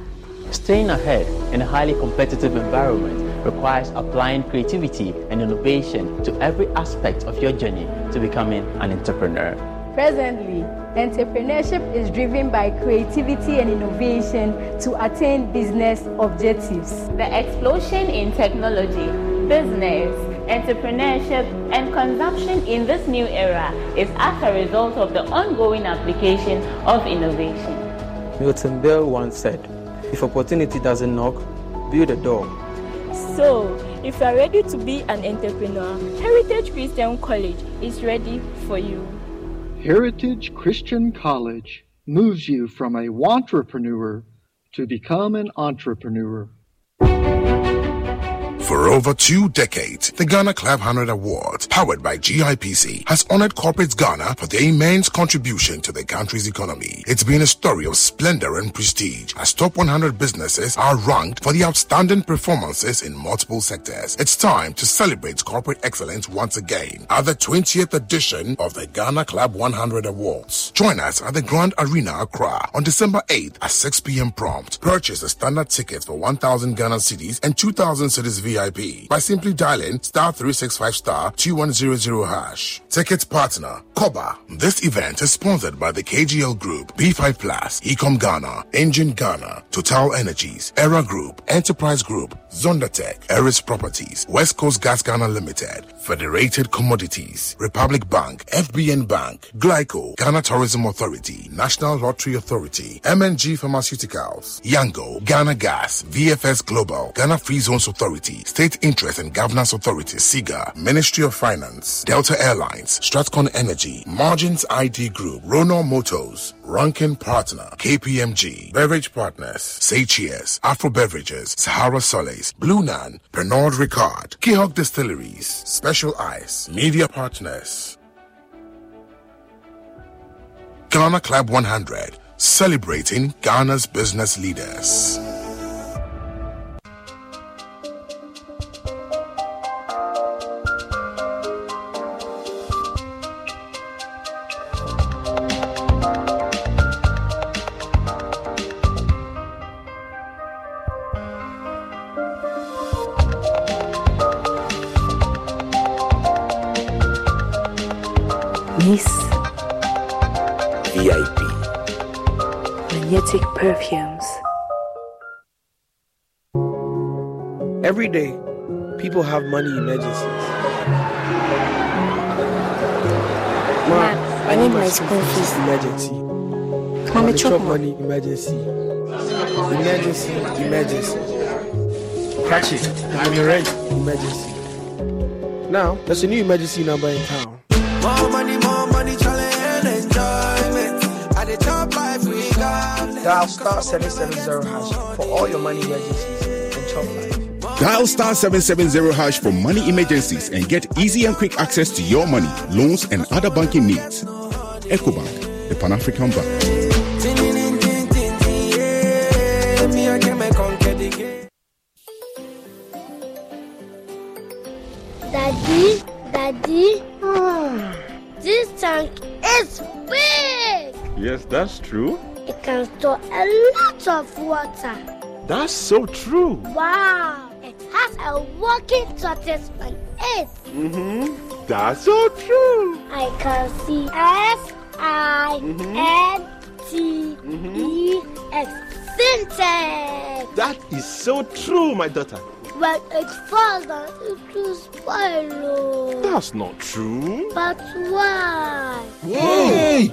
Staying ahead in a highly competitive environment requires applying creativity and innovation to every aspect of your journey to becoming an entrepreneur. Presently, entrepreneurship is driven by creativity and innovation to attain business objectives. The explosion in technology, business, entrepreneurship, and consumption in this new era is as a result of the ongoing application of innovation. Milton Bell once said, If opportunity doesn't knock, build a door. So, if you are ready to be an entrepreneur, Heritage Christian College is ready for you. Heritage Christian College moves you from a wantrepreneur to become an entrepreneur. For over two decades, the Ghana Club 100 Awards, powered by GIPC, has honored corporates Ghana for their immense contribution to the country's economy. It's been a story of splendor and prestige as top 100 businesses are ranked for the outstanding performances in multiple sectors. It's time to celebrate corporate excellence once again at the 20th edition of the Ghana Club 100 Awards. Join us at the Grand Arena Accra on December 8th at 6 p.m. prompt. Purchase a standard ticket for 1,000 Ghana cedis and 2,000 cedis VIP by simply dialing star 365 star 2100 hash. Ticket partner, Koba. This event is sponsored by the KGL Group, B5 Plus, Ecom Ghana, Engine Ghana, Total Energies, Era Group, Enterprise Group, Zondatech, Eris Properties, West Coast Gas Ghana Limited, Federated Commodities, Republic Bank, FBN Bank, Glico, Ghana Tourism Authority, National Lottery Authority, MNG Pharmaceuticals, Yango, Ghana Gas, VFS Global, Ghana Free Zones Authority, State Interest and Governance Authority, SIGA, Ministry of Finance, Delta Airlines, Stratcon Energy, Margins ID Group, Ronor Motors, Rankin Partner, KPMG, Beverage Partners, Seychelles, Afro Beverages, Sahara Soles, Blue Nan, Pernod Ricard, Keyhawk Distilleries, Special Ice, Media Partners, Ghana Club 100, celebrating Ghana's business leaders. Perfumes. Every day, people have money emergencies. Ma, I need my school fees. Emergency. Mommy, chop chop money emergency. Emergency, emergency. Catch it. I'm in rent. Emergency. Now, there's a new emergency number in town. Dial star 770 hash for all your money emergencies and chop life. Dial star 770 hash for money emergencies and get easy and quick access to your money, loans, and other banking needs. EcoBank, the Pan African Bank. Yeah, me, I can make conquer the game. Daddy, Daddy, ah, this tank is big. Yes, that's true. It can store a lot of water. That's so true. Wow, it has a working tortoise on it. Mm-hmm. That's so true. I can see S I N T E X Sintex. That is so true, my daughter. But it falls down, it will spoil. That's not true. But why? Hey!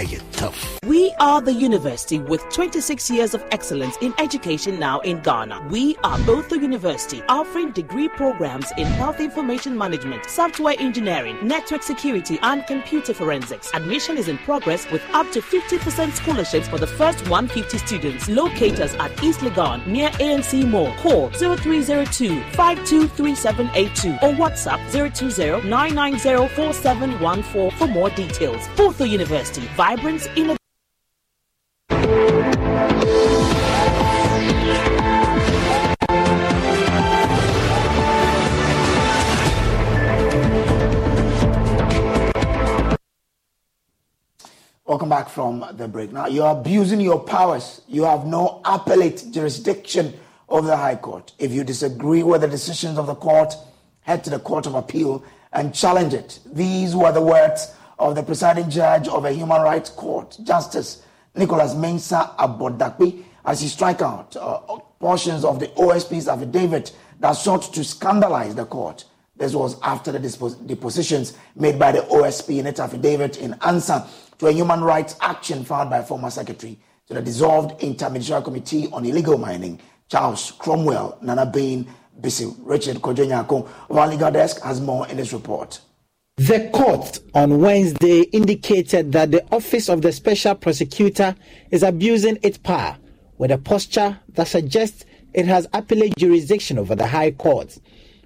Are you tough? We are the university with 26 years of excellence in education now in Ghana. We are both the university offering degree programs in health information management, software engineering, network security, and computer forensics. Admission is in progress with up to 50% scholarships for the first 150 students. Locate us at East Legon near ANC Mall. Call 0302 523782 or WhatsApp 020 990 4714 for more details. Both the university, vibrance in Welcome back from the break. Now, you're abusing your powers. You have no appellate jurisdiction over the High Court. If you disagree with the decisions of the court, head to the Court of Appeal and challenge it. These were the words of the presiding judge of a human rights court, Justice Nicholas Mensah Abodakpi, as he strike out uh, portions of the OSP's affidavit that sought to scandalize the court. This was after the dispos- depositions made by the OSP in its affidavit in answer to a human rights action filed by former secretary to the dissolved Interministerial Committee on Illegal Mining, Charles Cromwell, Nana Bain, Bisi, Richard Kojonyako of our legal desk has more in this report. The court on Wednesday indicated that the Office of the Special Prosecutor is abusing its power with a posture that suggests it has appellate jurisdiction over the High Court.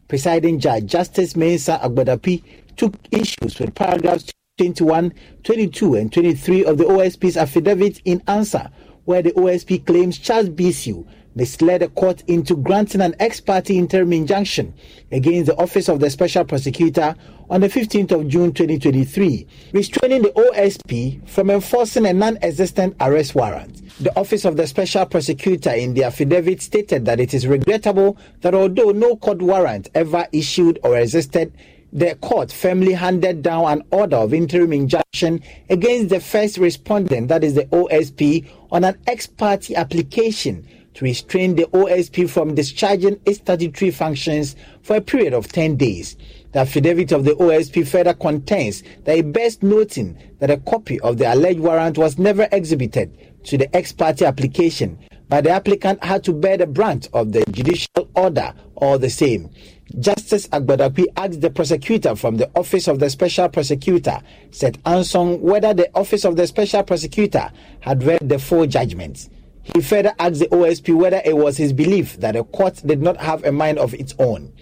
Presiding Judge Justice Mensah Agbadapi took issues with paragraphs 21, 22, and 23 of the OSP's affidavit in answer, where the OSP claims Charles Bissue misled the court into granting an ex parte interim injunction against the Office of the Special Prosecutor on the 15th of June 2023, restraining the OSP from enforcing a non existent arrest warrant. The Office of the Special Prosecutor in the affidavit stated that it is regrettable that although no court warrant ever issued or existed, the court firmly handed down an order of interim injunction against the first respondent, that is the OSP, on an ex parte application to restrain the OSP from discharging its statutory functions for a period of 10 days. The affidavit of the OSP further contains that it bears noting that a copy of the alleged warrant was never exhibited to the ex parte application, but the applicant had to bear the brunt of the judicial order all the same. Justice Agbadakui asked the prosecutor from the Office of the Special Prosecutor, said Ansong, whether the Office of the Special Prosecutor had read the full judgment. He further asked the OSP whether it was his belief that the court did not have a mind of its own.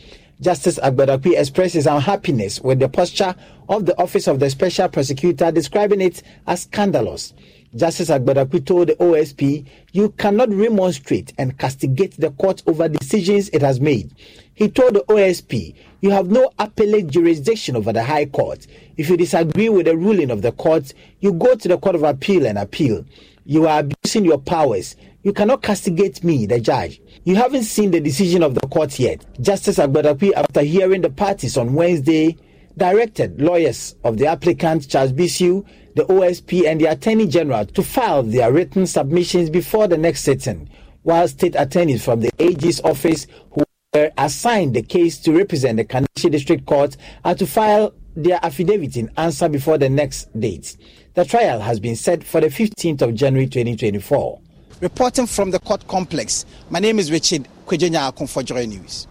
Justice Agbadakui expressed his unhappiness with the posture of the Office of the Special Prosecutor, describing it as scandalous. Justice Agbadakui told the OSP, You cannot remonstrate and castigate the court over decisions it has made. He told the OSP, You have no appellate jurisdiction over the High Court. If you disagree with the ruling of the court, you go to the Court of Appeal and appeal. You are abusing your powers. You cannot castigate me, the judge. You haven't seen the decision of the court yet. Justice Agbadakui, after hearing the parties on Wednesday, directed lawyers of the applicant, Charles Bissue, the OSP, and the Attorney General to file their written submissions before the next sitting, while state attorneys from the AG's office who were assigned the case to represent the Kaneshie District Court are to file their affidavit in answer before the next date. The trial has been set for the 15th of January 2024. Reporting from the court complex, my name is Richard Kwejenya Akon for Joy News.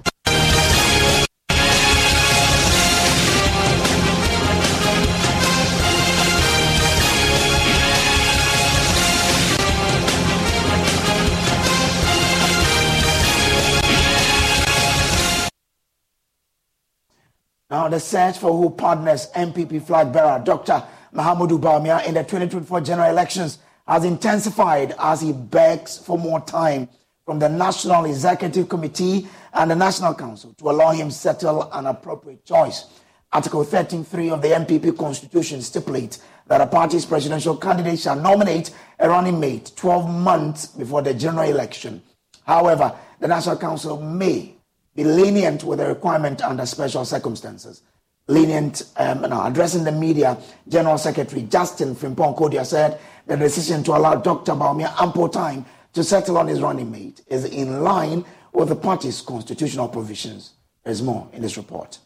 Now, the search for who partners NPP flag bearer Dr. Mahamudu Bawumia in the 2024 general elections has intensified as he begs for more time from the National Executive Committee and the National Council to allow him settle an appropriate choice. Article 13.3 of the NPP Constitution stipulates that a party's presidential candidate shall nominate a running mate 12 months before the general election. However, the National Council may be lenient with the requirement under special circumstances. Lenient, um, now, addressing the media, General Secretary Justin Frimpong Kodua said the decision to allow Dr. Bawumia ample time to settle on his running mate is in line with the party's constitutional provisions. There's more in this report.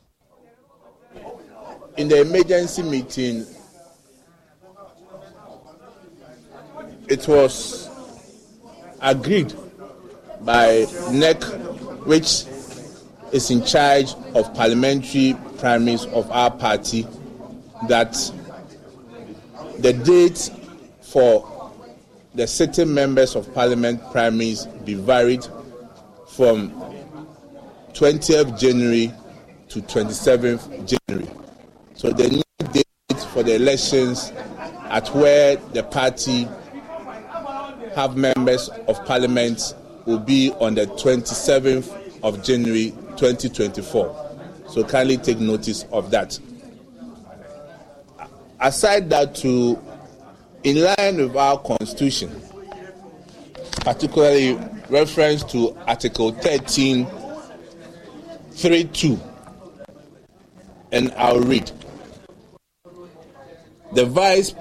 In the emergency meeting, it was agreed by NEC, which is in charge of parliamentary primaries of our party that the date for the sitting members of parliament primaries be varied from 20th January to 27th January. So the new date for the elections at where the party have members of parliament will be on the 27th of January 2024. So kindly take notice of that. Aside that, to in line with our constitution, particularly reference to Article 13, 3.2, and I'll read. The vice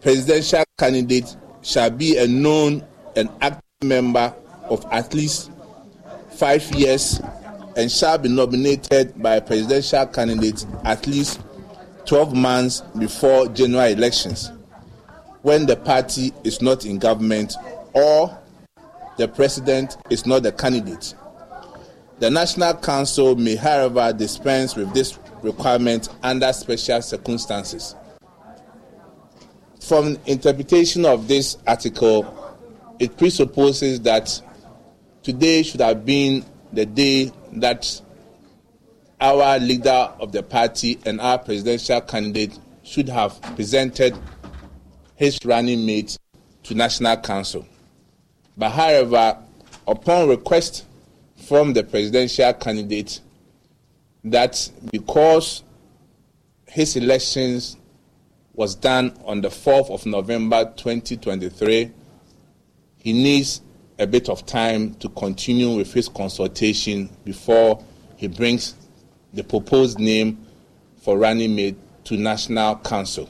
presidential candidate shall be a known and active member of at least five years and shall be nominated by a presidential candidate at least 12 months before general elections when the party is not in government or the president is not the candidate. The National Council may, however, dispense with this requirement under special circumstances. From interpretation of this article, it presupposes that today should have been the day that our leader of the party and our presidential candidate should have presented his running mate to National Council. But however, upon request from the presidential candidate that because his elections was done on the 4th of November 2023, he needs a bit of time to continue with his consultation before he brings the proposed name for running mate to National Council.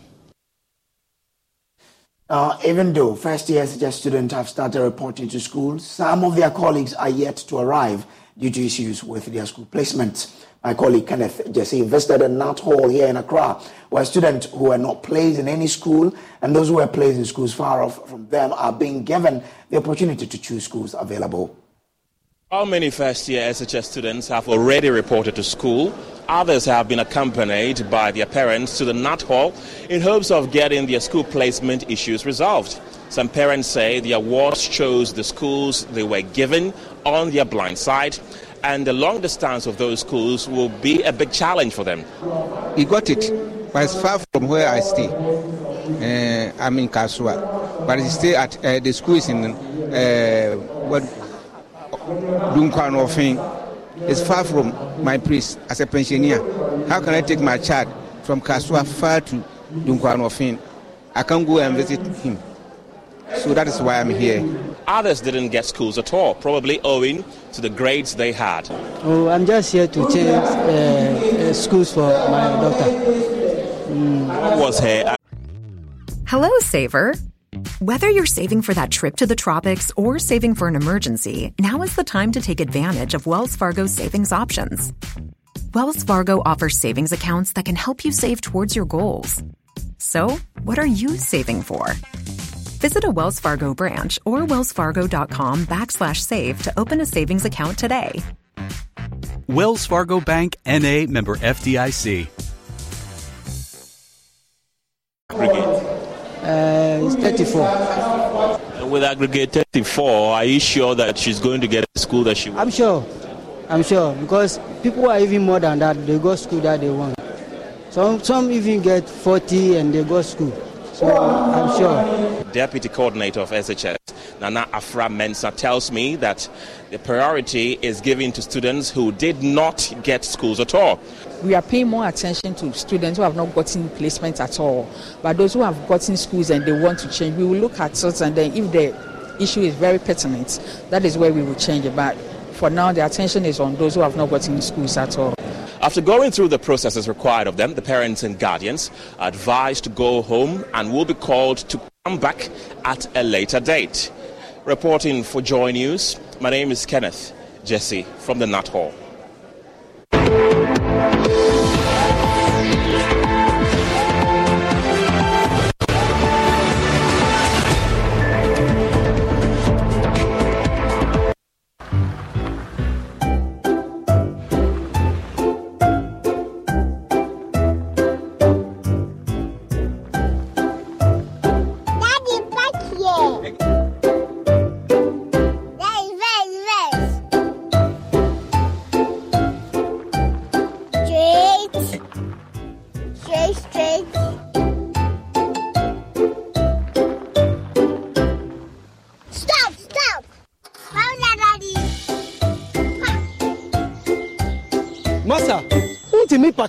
Uh, even though first year SHS students have started reporting to school, some of their colleagues are yet to arrive due to issues with their school placements. My colleague Kenneth Jesse visited a Nat Hall here in Accra, where students who were not placed in any school and those who were placed in schools far off from them are being given the opportunity to choose schools available. How many first year SHS students have already reported to school? Others have been accompanied by their parents to the Nat Hall in hopes of getting their school placement issues resolved. Some parents say the awards chose the schools they were given on their blind side, and the long distance of those schools will be a big challenge for them. He got it, but it's far from where I stay. Uh, I'm in Kasoa, but he stay at uh, the school is in uh, what is far from my place as a pensioner. How can I take my child from Kasoa far to Dunkwa-on-Offin? I can't go and visit him. So that is why I'm here. Others didn't get schools at all, probably owing to the grades they had. Oh, I'm just here to change uh, uh, schools for my daughter. Mm. What was her? Hello, Saver. Whether you're saving for that trip to the tropics or saving for an emergency, now is the time to take advantage of Wells Fargo's savings options. Wells Fargo offers savings accounts that can help you save towards your goals. So, what are you saving for? Visit a Wells Fargo branch or wellsfargo.com backslash save to open a savings account today. Wells Fargo Bank NA member FDIC. Uh, it's 34. With aggregate 34, are you sure that she's going to get a school that she wants? I'm sure. I'm sure because people are even more than that. They go school that they want. Some some even get 40 and they go school. So I'm sure. Deputy Coordinator of SHS, Nana Afra Mensa, tells me that the priority is given to students who did not get schools at all. We are paying more attention to students who have not gotten placement at all. But those who have gotten schools and they want to change, we will look at it and then if the issue is very pertinent, that is where we will change it. For now, the attention is on those who have not gotten schools at all. After going through the processes required of them, the parents and guardians are advised to go home and will be called to come back at a later date. Reporting for Joy News, my name is Kenneth Jesse from the Nat Hall.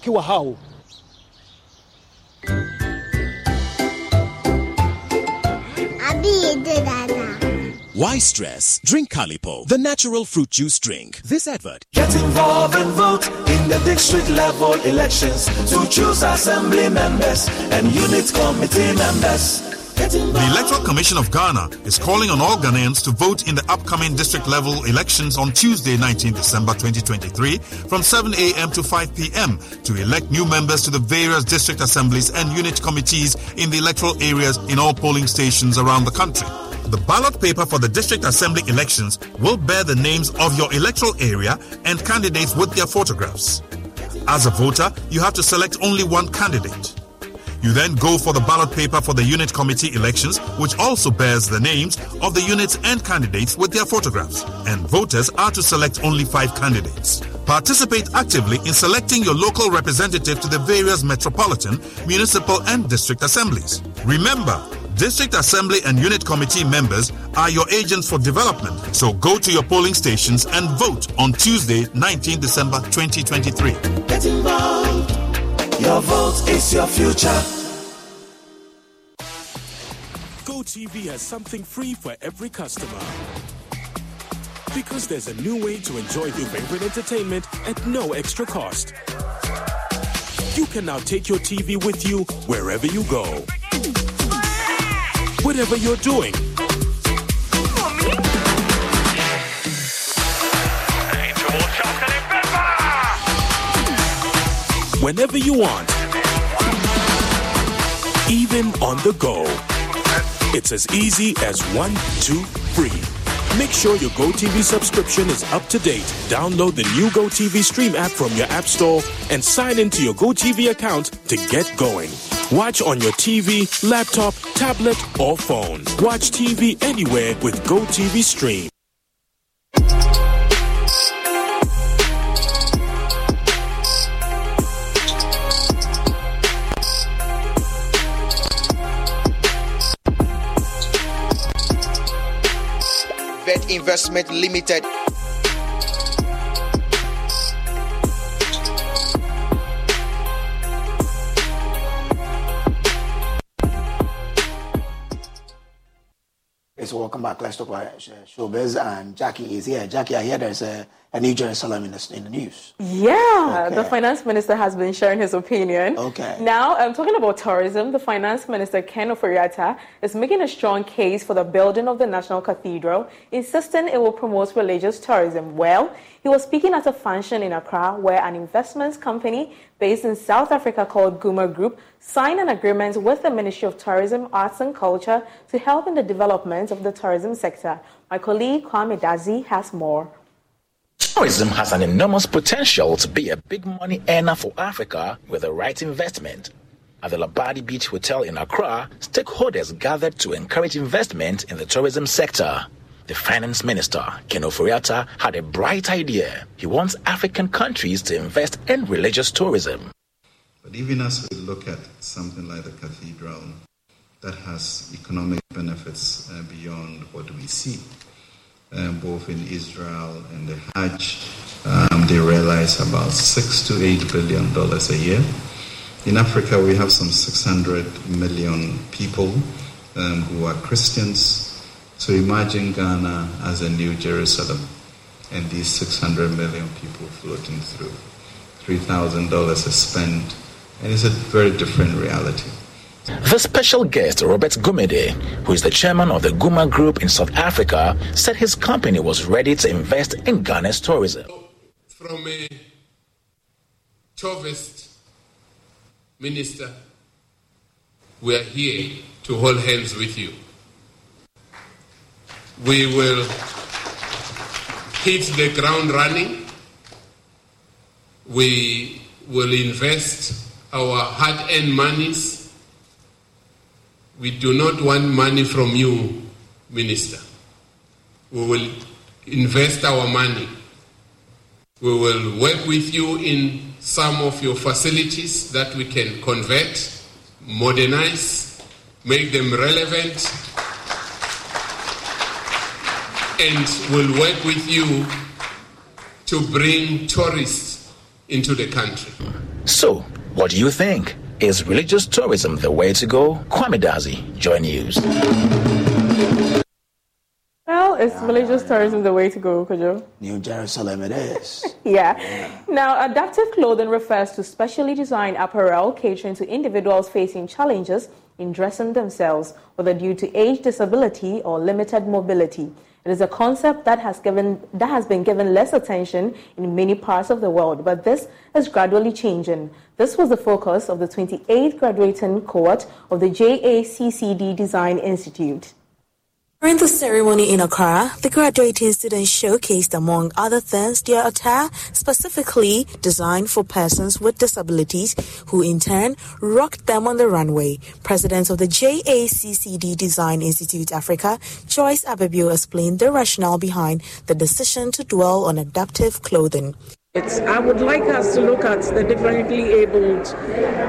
Paki wɔ ha o. Why stress? Drink Calipo, the natural fruit juice drink. This advert. Get involved and vote in the district level elections to choose assembly members and unit committee members. The Electoral Commission of Ghana is calling on all Ghanaians to vote in the upcoming district level elections on Tuesday, 19 December 2023 from 7 a.m. to 5 p.m. to elect new members to the various district assemblies and unit committees in the electoral areas in all polling stations around the country. The ballot paper for the district assembly elections will bear the names of your electoral area and candidates with their photographs. As a voter, you have to select only one candidate. You then go for the ballot paper for the unit committee elections, which also bears the names of the units and candidates with their photographs. And voters are to select only five candidates. Participate actively in selecting your local representative to the various metropolitan, municipal, and district assemblies. Remember, District Assembly and Unit Committee members are your agents for development. So go to your polling stations and vote on Tuesday, 19 December 2023. Get involved. Your vote is your future. GoTV has something free for every customer. Because there's a new way to enjoy your favorite entertainment at no extra cost. You can now take your TV with you wherever you go. whatever you're doing. Whenever you want, even on the go. It's as easy as one, two, three. Make sure your GoTV subscription is up to date. Download the new GoTV Stream app from your App Store and sign into your GoTV account to get going. Watch on your TV, laptop, tablet, or phone. Watch TV anywhere with GoTV Stream. Investment Limited. So welcome back. Let's talk about showbiz. And Jackie is here. Jackie, I hear there's a, a New Jerusalem in the, in the news. Yeah, Okay. the finance minister has been sharing his opinion. Okay. Now, I'm talking about tourism. The finance minister, Ken Ofori-Atta, is making a strong case for the building of the National Cathedral, insisting it will promote religious tourism. Well, he was speaking at a function in Accra where an investments company based in South Africa called Guma Group signed an agreement with the Ministry of Tourism, Arts and Culture to help in the development of the tourism sector. My colleague Kwame Dazi has more. Tourism has an enormous potential to be a big money earner for Africa with the right investment. At the Labadi Beach Hotel in Accra, stakeholders gathered to encourage investment in the tourism sector. The finance minister, Ken Ofori-Atta, had a bright idea. He wants African countries to invest in religious tourism. But even as we look at something like the cathedral that has economic benefits uh, beyond what we see, um, both in Israel and the Hajj, um, they realize about six to eight billion dollars a year. In Africa, we have some 600 million people um, who are Christians. So imagine Ghana as a new Jerusalem and these 600 million people floating through. $3,000 is spent, and it's a very different reality. The special guest, Robert Gumede, who is the chairman of the Guma Group in South Africa, said his company was ready to invest in Ghana's tourism. from a Chovist minister, we are here to hold hands with you. We will hit the ground running. We will invest our hard earned monies. We do not want money from you, Minister. We will invest our money. We will work with you in some of your facilities that we can convert, modernize, make them relevant, and we'll work with you to bring tourists into the country. So, what do you think? Is religious tourism the way to go? Kwame Dazi, Joy News. Well, is religious tourism the way to go, Kojo? New Jerusalem it is. Yeah. Now, adaptive clothing refers to specially designed apparel catering to individuals facing challenges in dressing themselves, whether due to age, disability, or limited mobility. It is a concept that has given that has been given less attention in many parts of the world, but this is gradually changing. This was the focus of the 28th graduating cohort of the JACCD Design Institute. During the ceremony in Accra, the graduating students showcased, among other things, their attire specifically designed for persons with disabilities, who in turn rocked them on the runway. President of the JACCD Design Institute Africa, Joyce Ababio, explained the rationale behind the decision to dwell on adaptive clothing. It's, I would like us to look at the differently abled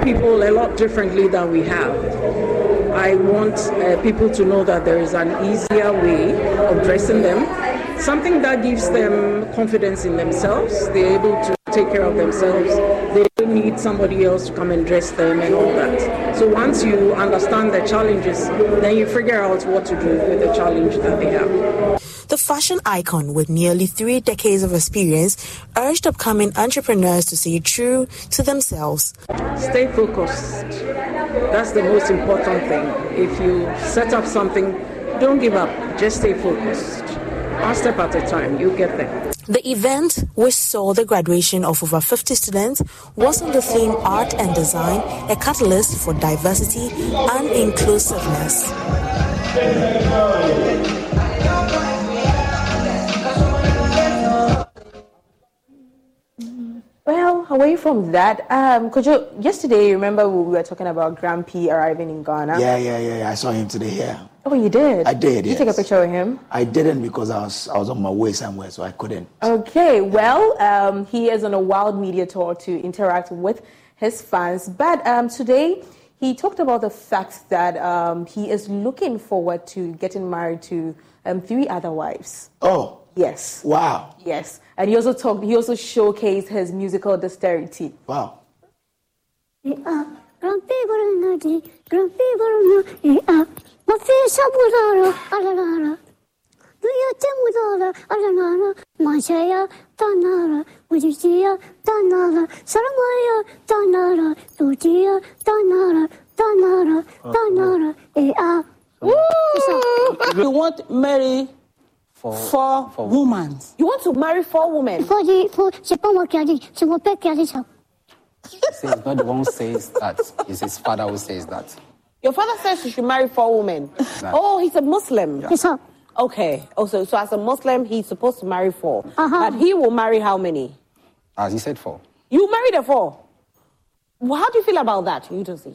people a lot differently than we have. I want uh, people to know that there is an easier way of dressing them, something that gives them confidence in themselves. They're able to take care of themselves. They don't need somebody else to come and dress them and all that. So once you understand the challenges, then you figure out what to do with the challenge that they have. The fashion icon with nearly three decades of experience urged upcoming entrepreneurs to stay true to themselves. Stay focused. That's the most important thing. If you set up something, don't give up. Just stay focused. One step at a time, you get there. The event, which saw the graduation of over 50 students, was on the theme Art and Design, a catalyst for diversity and inclusiveness. Well, away from that, um, could you, yesterday, remember we were talking about Grand P arriving in Ghana? Yeah, yeah, yeah, yeah. I saw him today here. Oh, you did? I did. Did you take a picture of him? I didn't because I was I was on my way somewhere, so I couldn't. Okay, well, um, he is on a wild media tour to interact with his fans. But um, today, he talked about the fact that um, he is looking forward to getting married to um, three other wives. Oh. Yes. Wow. Yes. And he also talked, he also showcased his musical dexterity. Wow. Grumpy Barunadi, Grumpy Barunadi, Mafisa Budara, Alanara. Do you Timudara, Alanara, Mashaya, Tanara, Udisia, Tanara, Saramaya, Tanara, Ludia, Tanara, Tanara, Tanara, Ea. You want marry four, women. You want to marry four women? For the, for, c'est pas moi qui a dit, c'est mon père qui a dit ça. See, it's not the one who says that. It's his father who says that. Your father says you should marry four women. Oh, he's a Muslim. Yes, sir. Okay. Oh, also, so as a Muslim, he's supposed to marry 4 uh-huh. But he will marry how many? As he said, four. You married a four. Well, how do you feel about that, you don't see?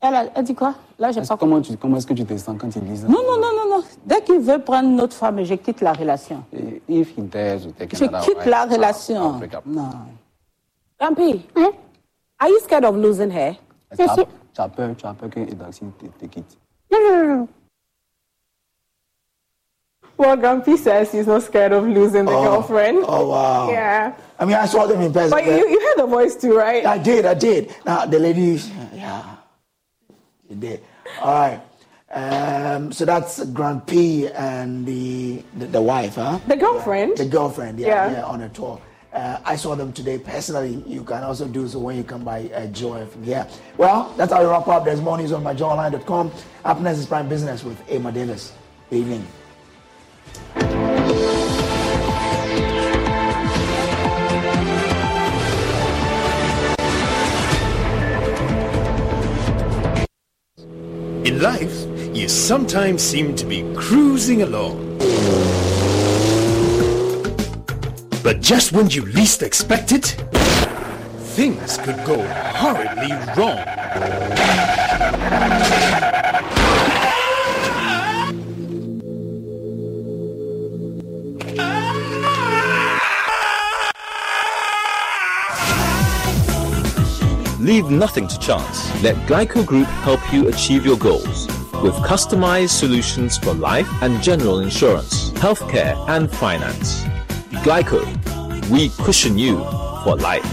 Elle, a- elle dit quoi Là, j'ai Est-ce- pas Comment, tu- comment est-ce que tu te sens quand il dit ça Non, non, non, non, non. Dès qu'il veut prendre notre femme, je quitte la relation. If he dares to take Je another quitte wife, la I'll- I'll relation. break up. Non. Grand P, are you scared of losing her? Tu as, tu as peur, tu as peur que Eudoxie te, te quitte. Non, non, non, non. Well, Grand P says he's not scared of losing the Oh. girlfriend. Oh, wow. Yeah. I mean, I saw them in person. But you, you heard the voice too, right? I did, I did. Now, the lady, yeah, you did. All right. Um, so that's Grand P and the, the the wife, huh? The girlfriend. The girlfriend, yeah, Yeah. yeah, on a tour. Uh, I saw them today personally. You can also do so when you come by uh, Joy here. Well, that's how we wrap up. There's more news on myjoyonline.com. Up next is Prime Business with Emma Davis. Good evening. In life, you sometimes seem to be cruising along. But just when you least expect it, things could go horribly wrong. Leave nothing to chance. Let Glico Group help you achieve your goals with customized solutions for life and general insurance, healthcare, and finance. Glico, we cushion you for life.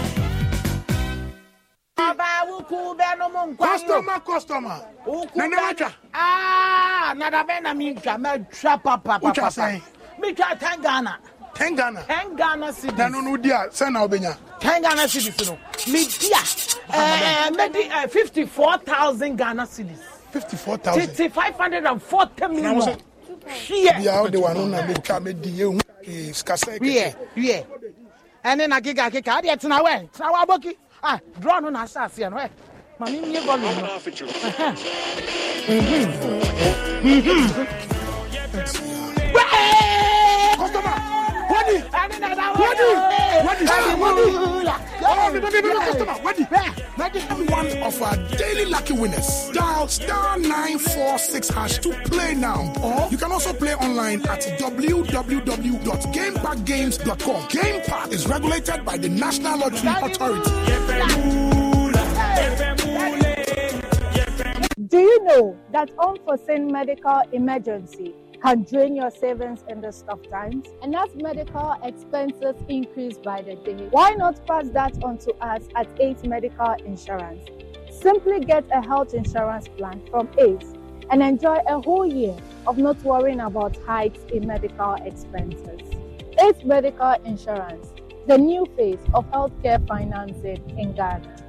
Customer, customer. Nana wacha. Ah, nada bɛ na mi twa mɛ twa papa Wotwa papa. sɛn? Mi twa ten Ghana. Ten Ghana. Ten Ghana cedis. Na no no di a sɛn na obenya. Ten Ghana cedis no. Mi di a. Ɛɛ fifty four thousand Ghana cedis. Fifty four thousand. Titi five hundred and forty Na million. wo sɛ. Hwiyɛ. Bia o de wa no ɛne na keka keka adeɛ tena wɛ tena wɔ abɔki ah na ahyɛ aseɛ no ɛ eh. ma me mie volume no. Customer. Wadi. Wadi. One of our daily lucky winners. Dial star nine four six hash to play now. Or you can also play online at www.gamepackgames.com. Game Park is regulated by the National Lottery Authority. Do you know that unforeseen medical emergency can drain your savings in these tough times? And as medical expenses increase by the day, why not pass that on to us at ACE Medical Insurance? Simply get a health insurance plan from ACE and enjoy a whole year of not worrying about hikes in medical expenses. It's medical insurance, the new face of healthcare financing in Ghana.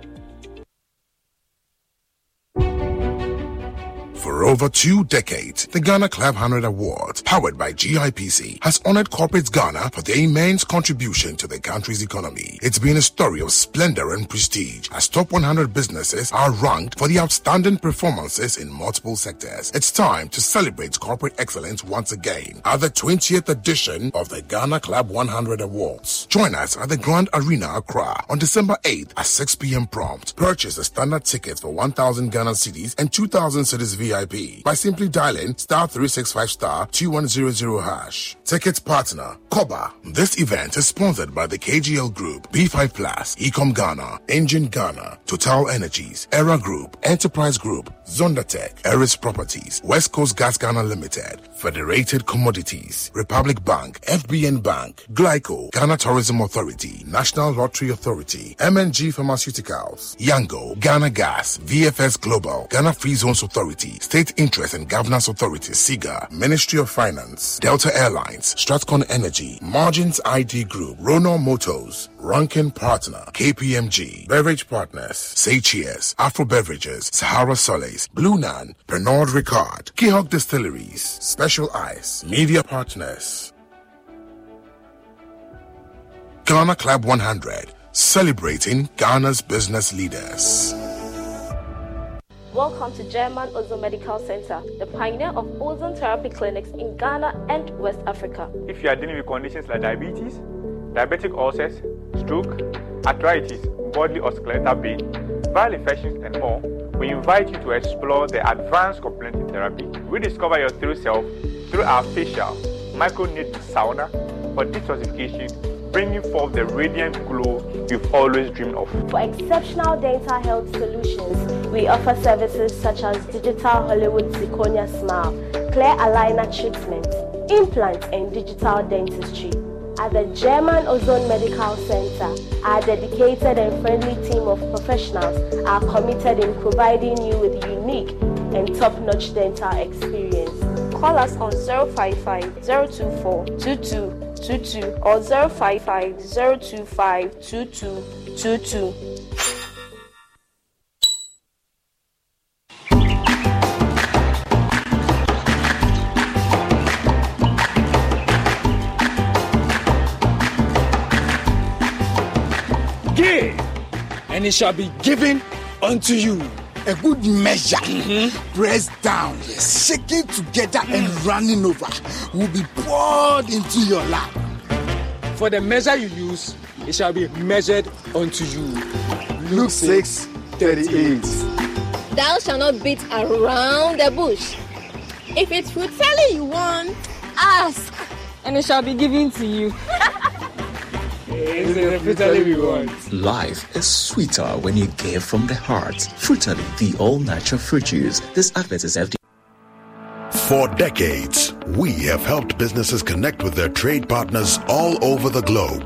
For over two decades, the Ghana Club 100 Awards, powered by GIPC, has honored corporates Ghana for their immense contribution to the country's economy. It's been a story of splendor and prestige as top 100 businesses are ranked for the outstanding performances in multiple sectors. It's time to celebrate corporate excellence once again at the 20th edition of the Ghana Club 100 Awards. Join us at the Grand Arena Accra on December 8th at 6 p.m. prompt. Purchase a standard ticket for 1,000 Ghana cedis and 2,000 cedis VIP VIP by simply dialing star 365 star 2100 hash. Ticket partner, Koba. This event is sponsored by the KGL Group, B5 Plus, Ecom Ghana, Engine Ghana, Total Energies, Era Group, Enterprise Group, Zondatech, Eris Properties, West Coast Gas Ghana Limited, Federated Commodities, Republic Bank, FBN Bank, Glico, Ghana Tourism Authority, National Lottery Authority, MNG Pharmaceuticals, Yango, Ghana Gas, VFS Global, Ghana Free Zones Authority, State Interest and Governance Authority, SIGA, Ministry of Finance, Delta Airlines, Stratcon Energy, Margins ID Group, Rana Motors, Rankin Partner, KPMG, Beverage Partners, Say Cheers, Afro Beverages, Sahara Solis, Blue Nan, Pernod Ricard, Keyhawk Distilleries, Special Ice, Media Partners. Ghana Club 100, celebrating Ghana's business leaders. Welcome to German Ozone Medical Center, the pioneer of ozone therapy clinics in Ghana and West Africa. If you are dealing with conditions like diabetes, diabetic ulcers, stroke, arthritis, bodily or skeletal pain, viral infections, and more, we invite you to explore the advanced complementary therapy. Rediscover your true self through our facial microneedle sauna for detoxification bringing forth the radiant glow you've always dreamed of. For exceptional dental health solutions, we offer services such as digital Hollywood zirconia smile, clear aligner treatment, implants, and digital dentistry. At the German Ozone Medical Center, our dedicated and friendly team of professionals are committed in providing you with unique and top-notch dental experience. Call us on 055 024 22 22 or 055 025 2222. Give, and it shall be given unto you a good measure, mm-hmm. pressed down, shaking together, mm. and running over, will be poured into your lap. For the measure you use, it shall be measured unto you. Luke 6 38. Thou shalt not beat around the bush. If it's food selling you want, ask, and it shall be given to you. Life is sweeter when you give from the heart. Frutally, the all natural fruit juice. This advert is FD. For decades, we have helped businesses connect with their trade partners all over the globe.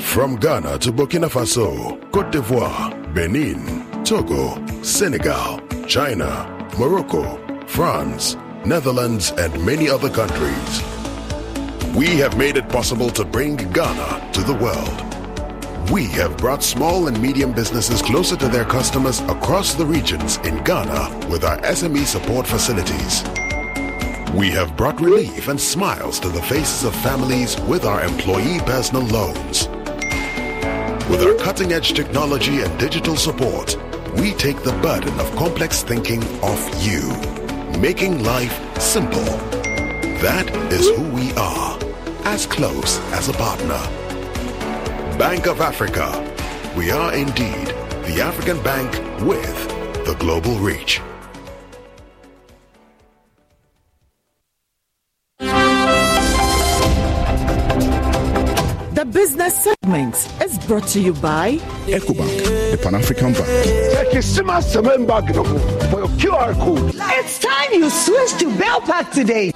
From Ghana to Burkina Faso, Cote d'Ivoire, Benin, Togo, Senegal, China, Morocco, France, Netherlands, and many other countries. We have made it possible to bring Ghana to the world. We have brought small and medium businesses closer to their customers across the regions in Ghana with our SME support facilities. We have brought relief and smiles to the faces of families with our employee personal loans. With our cutting edge technology and digital support, we take the burden of complex thinking off you, making life simple. That is who we are as close as a partner. Bank of Africa. We are indeed the African bank with the global reach. The business segment is brought to you by EcoBank, the Pan African Bank. For your QR code. It's time you switch to Bellpack today.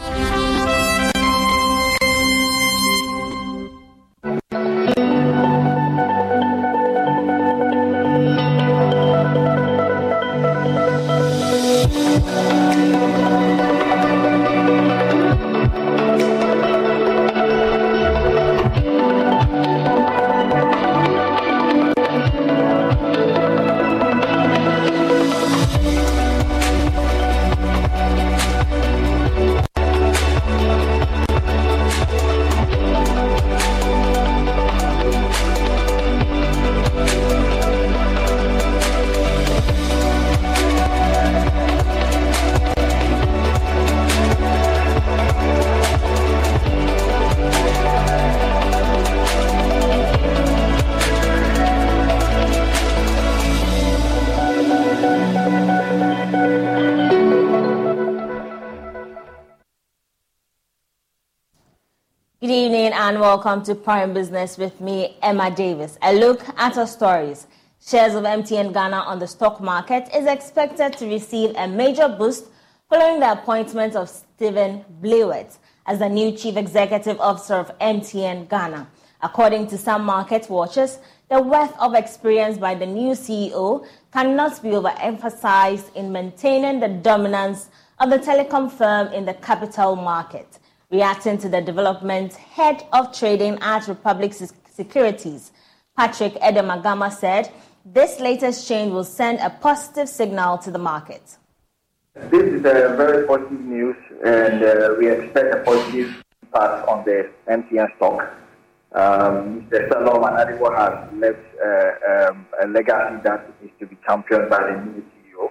Welcome to Prime Business with me, Emma Davis. A look at our stories. Shares of MTN Ghana on the stock market is expected to receive a major boost following the appointment of Stephen Blewett as the new Chief Executive Officer of MTN Ghana. According to some market watchers, the wealth of experience by the new CEO cannot be overemphasized in maintaining the dominance of the telecom firm in the capital market. Reacting to the development, head of trading at Republic Securities, Patrick Edemagama said, this latest change will send a positive signal to the market. This is a very positive news, and uh, we expect a positive impact on the MTN stock. Um, Mr. Selorm Adadevoh has left uh, um, a legacy that needs to be championed by the new CEO.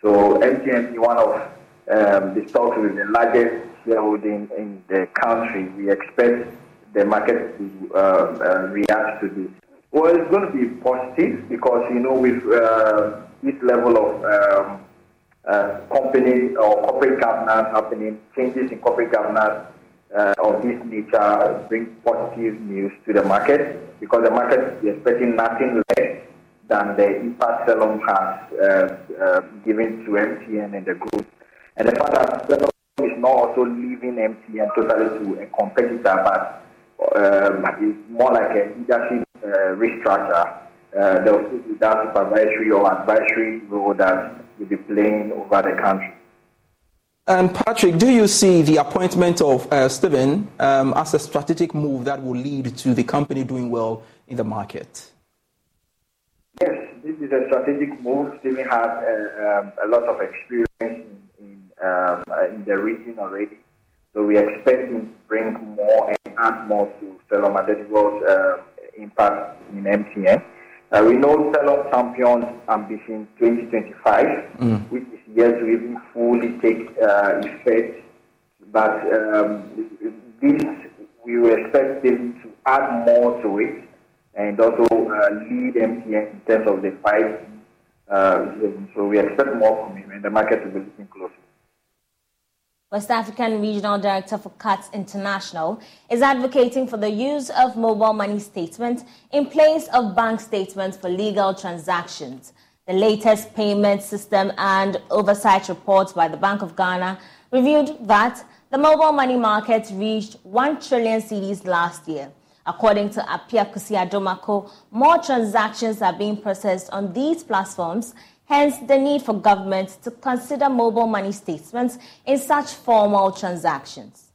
So MTN is one of um, the stocks with the largest shareholding in the country, we expect the market to uh, uh, react to this. Well, it's going to be positive because, you know, with uh, this level of um, uh, company or corporate governance happening, changes in corporate governance uh, of this nature bring positive news to the market because the market is expecting nothing less than the impact Selorm has uh, given to MTN and the group. And the fact that is not also leaving MTN totally to a competitor, but um, it's more like a leadership uh, restructure. Uh, there will be that supervisory or advisory role that will be playing over the country. And Patrick, do you see the appointment of uh, Stephen um, as a strategic move that will lead to the company doing well in the market? Yes, this is a strategic move. Stephen has uh, um, a lot of experience in um, uh, in the region already. So we expect to bring more and add more to Selorm Adadevoh's uh, impact in MTN. Uh, we know Selorm Champions Ambition 2025, mm. which is yet to even fully take uh, effect. But um, this, we will expect them to add more to it and also uh, lead MTN in terms of the five. Uh, so we expect more commitment. The market will be looking closely. West African Regional Director for CUTS International, is advocating for the use of mobile money statements in place of bank statements for legal transactions. The latest payment system and oversight reports by the Bank of Ghana revealed that the mobile money market reached 1 trillion cedis last year. According to Appiah Kusi Adomako, more transactions are being processed on these platforms hence the need for governments to consider mobile money statements in such formal transactions.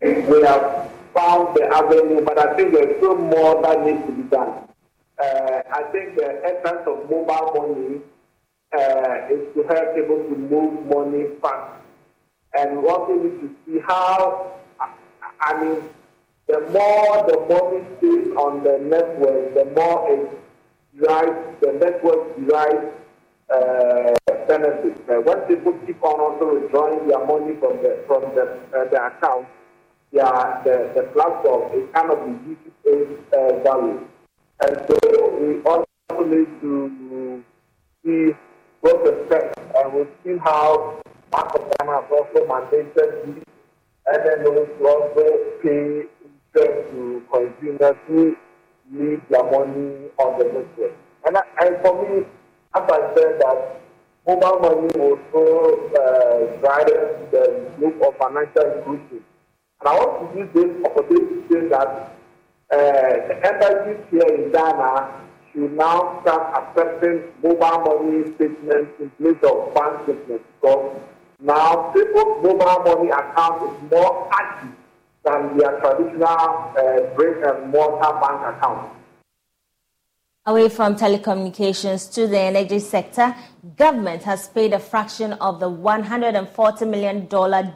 We have found the avenue, but I think there's still more that needs to be done. Uh, I think the essence of mobile money uh, is to help people to move money fast. And what we need to see how, I mean, the more the money stays on the network, the more it drives, the network drives uh. Uh, when people keep on also withdrawing their money from the from the, uh, the account, yeah, the, the platform is kind of reduces its uh, value. And so we also need to see both effects, and we've seen how Bank of Ghana has also mandated then we will also pay interest to consumers who leave their money on the network. And, and for me, as I said that mobile money will also uh, drive the look of financial inclusion. And I want to use this opportunity to say that uh, the embassies here in Ghana should now start accepting mobile money statements in place of bank statements because now people's mobile money account is more active than their traditional uh, brick and mortar bank account. Away from telecommunications to the energy sector, government has paid a fraction of the $140 million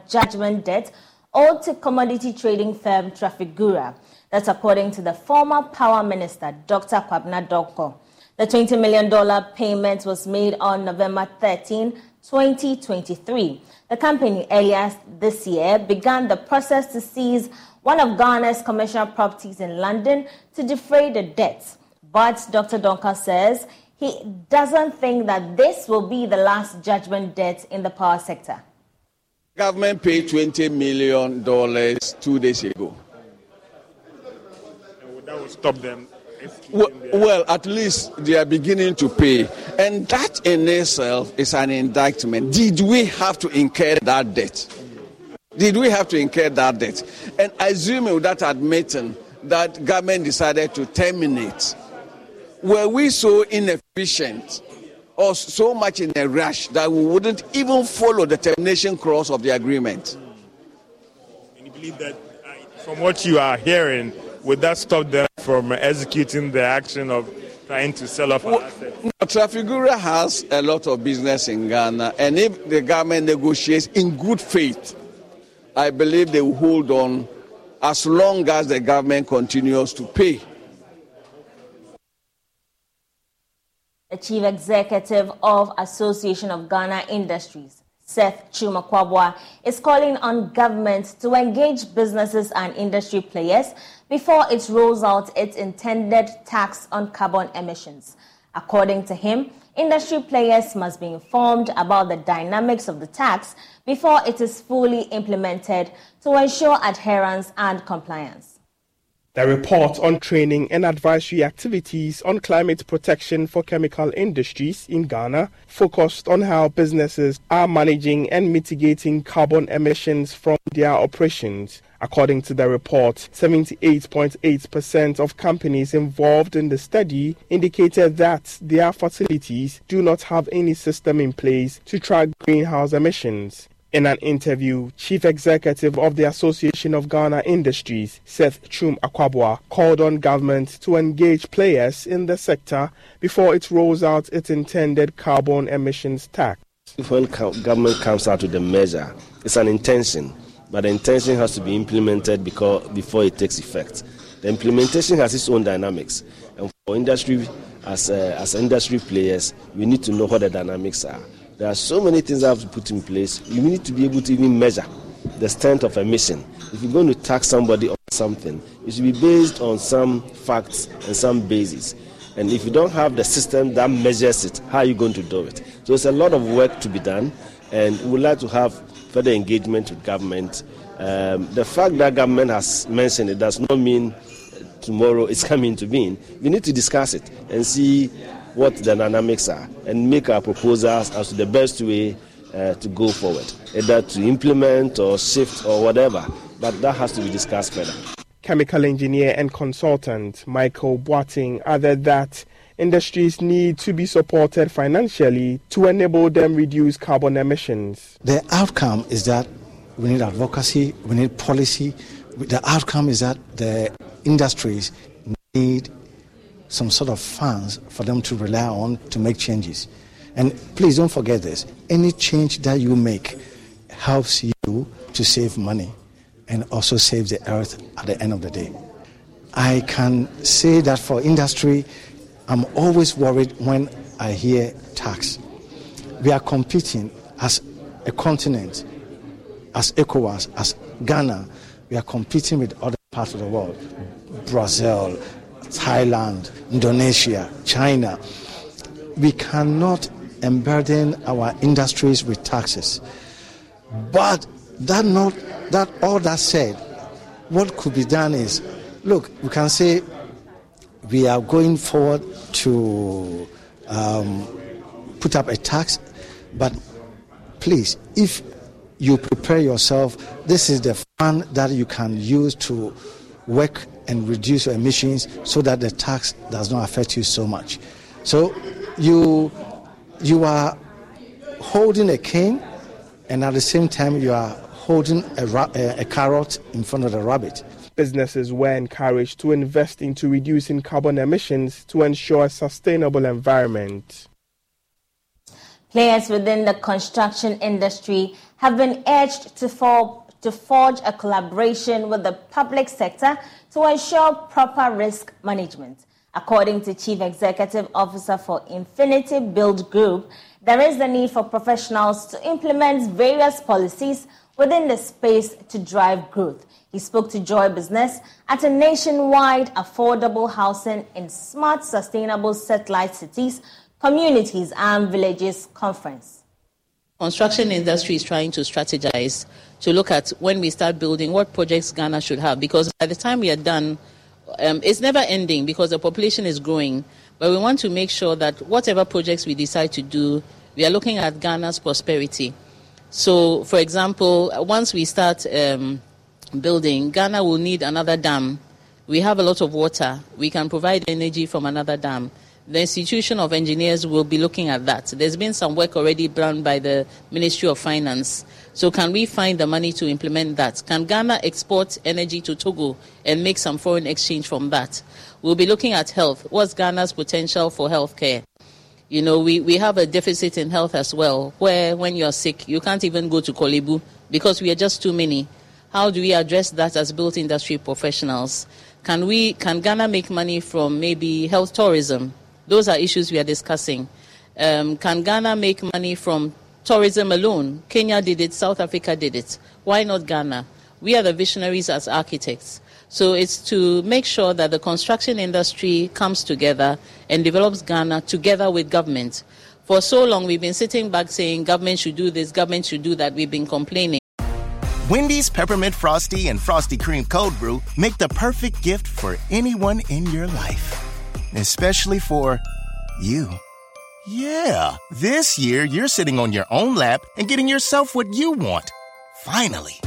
judgment debt owed to commodity trading firm Trafigura. That's according to the former power minister, Dr. Kwabena Donkor. The $20 million payment was made on November 13, 2023. The company earlier this year began the process to seize one of Ghana's commercial properties in London to defray the debts. But Dr. Donkor says he doesn't think that this will be the last judgment debt in the power sector. Government paid $20 million two days ago. that will stop them. Well, well, at least they are beginning to pay. And that in itself is an indictment. Did we have to incur that debt? Did we have to incur that debt? And assuming that admitting that government decided to terminate, were we so inefficient or so much in a rush that we wouldn't even follow the termination clause of the agreement? And you believe that, uh, from what you are hearing, would that stop them from executing the action of trying to sell off well, assets? No, Trafigura has a lot of business in Ghana, and if the government negotiates in good faith, I believe they will hold on as long as the government continues to pay. The chief executive of Association of Ghana Industries, Seth Twum Akwaboah, is calling on government to engage businesses and industry players before it rolls out its intended tax on carbon emissions. According to him, industry players must be informed about the dynamics of the tax before it is fully implemented to ensure adherence and compliance. The report on training and advisory activities on climate protection for chemical industries in Ghana focused on how businesses are managing and mitigating carbon emissions from their operations. According to the report, 78.8% of companies involved in the study indicated that their facilities do not have any system in place to track greenhouse emissions. In an interview, Chief Executive of the Association of Ghana Industries, Seth Twum Akwaboah, called on government to engage players in the sector before it rolls out its intended carbon emissions tax. When government comes out with a measure, it's an intention, but the intention has to be implemented because, before it takes effect. The implementation has its own dynamics, and for industry, as, uh, as industry players, we need to know what the dynamics are. There are so many things I have to put in place. You need to be able to even measure the strength of a mission. If you're going to tax somebody on something, it should be based on some facts and some basis. And if you don't have the system that measures it, how are you going to do it? So it's a lot of work to be done, and we would like to have further engagement with government. Um, the fact that government has mentioned it does not mean tomorrow it's coming to being. We need to discuss it and see what the dynamics are and make our proposals as to the best way uh, to go forward, either to implement or shift or whatever. But that has to be discussed further. Chemical engineer and consultant Michael Boateng added that industries need to be supported financially to enable them reduce carbon emissions. The outcome is that we need advocacy, we need policy. The outcome is that the industries need some sort of funds for them to rely on to make changes. And please don't forget this any change that you make helps you to save money and also save the earth at the end of the day. I can say that for industry, I'm always worried when I hear tax. We are competing as a continent, as ECOWAS, as Ghana, we are competing with other parts of the world, Brazil, Thailand, Indonesia, China. We cannot emburden our industries with taxes. But that not that all that said, what could be done is look, we can say we are going forward to um, put up a tax, but please, if you prepare yourself, this is the fund that you can use to work and reduce your emissions so that the tax does not affect you so much. So you you are holding a cane and at the same time you are holding a, a, a carrot in front of the rabbit. Businesses were encouraged to invest into reducing carbon emissions to ensure a sustainable environment. Players within the construction industry have been urged to fall to forge a collaboration with the public sector to ensure proper risk management. According to Chief Executive Officer for Infinity Build Group, there is the need for professionals to implement various policies within the space to drive growth. He spoke to Joy Business at a nationwide affordable housing in smart sustainable satellite cities, communities and villages conference construction industry is trying to strategize to look at when we start building what projects Ghana should have because by the time we are done um, it's never ending because the population is growing. But we want to make sure that whatever projects we decide to do, we are looking at Ghana's prosperity. So, for example, once we start um, building, Ghana will need another dam. We have a lot of water. We can provide energy from another dam. The Institution of Engineers will be looking at that. There's been some work already done by the Ministry of Finance. So, can we find the money to implement that? Can Ghana export energy to Togo and make some foreign exchange from that? We'll be looking at health. What's Ghana's potential for healthcare? You know, we, we have a deficit in health as well, where when you're sick, you can't even go to Korle Bu because we are just too many. How do we address that as built industry professionals? Can we can Ghana make money from maybe health tourism? Those are issues we are discussing. Um, can Ghana make money from tourism alone? Kenya did it, South Africa did it. Why not Ghana? We are the visionaries as architects. So it's to make sure that the construction industry comes together and develops Ghana together with government. For so long, we've been sitting back saying government should do this, government should do that. We've been complaining. Wendy's Peppermint Frosty and Frosty Cream Cold Brew make the perfect gift for anyone in your life especially for you. Yeah, this year you're sitting on your own lap and getting yourself what you want. Finally.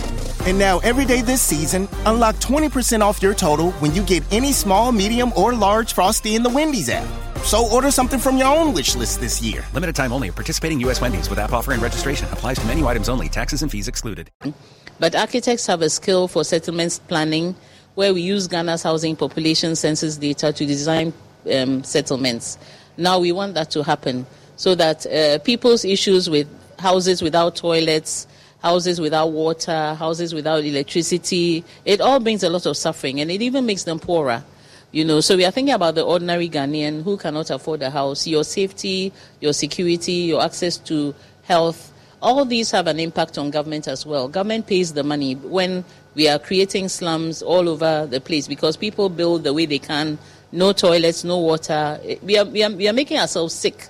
And now, every day this season, unlock 20% off your total when you get any small, medium, or large Frosty in the Wendy's app. So order something from your own wish list this year. Limited time only. Participating U.S. Wendy's with app offer and registration applies to menu items only. Taxes and fees excluded. But architects have a skill for settlements planning where we use Ghana's housing population census data to design um, settlements. Now we want that to happen so that uh, people's issues with houses without toilets, houses without water, houses without electricity, it all brings a lot of suffering and it even makes them poorer. You know, so we are thinking about the ordinary Ghanaian who cannot afford a house, your safety, your security, your access to health. All these have an impact on government as well. Government pays the money when we are creating slums all over the place because people build the way they can no toilets, no water. Eh, we are, we are, we are making ourselves sick.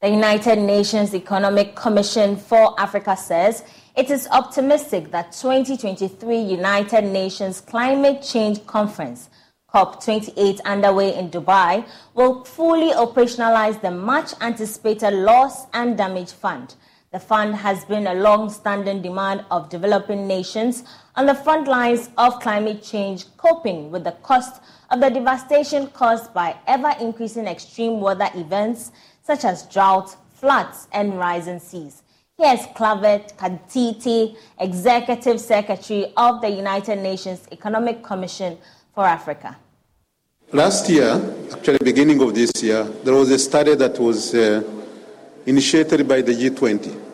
The United Nations Economic Commission for Africa says it is optimistic that 2023 United Nations Climate Change Conference COP28 underway in Dubai will fully operationalize the much anticipated loss and damage fund the fund has been a long standing demand of developing nations on the front lines of climate change, coping with the cost of the devastation caused by ever increasing extreme weather events such as drought, floods, and rising seas. Here's Claver Gatete, Executive Secretary of the United Nations Economic Commission for Africa. Last year, actually beginning of this year, there was a study that was uh, initiated by the G20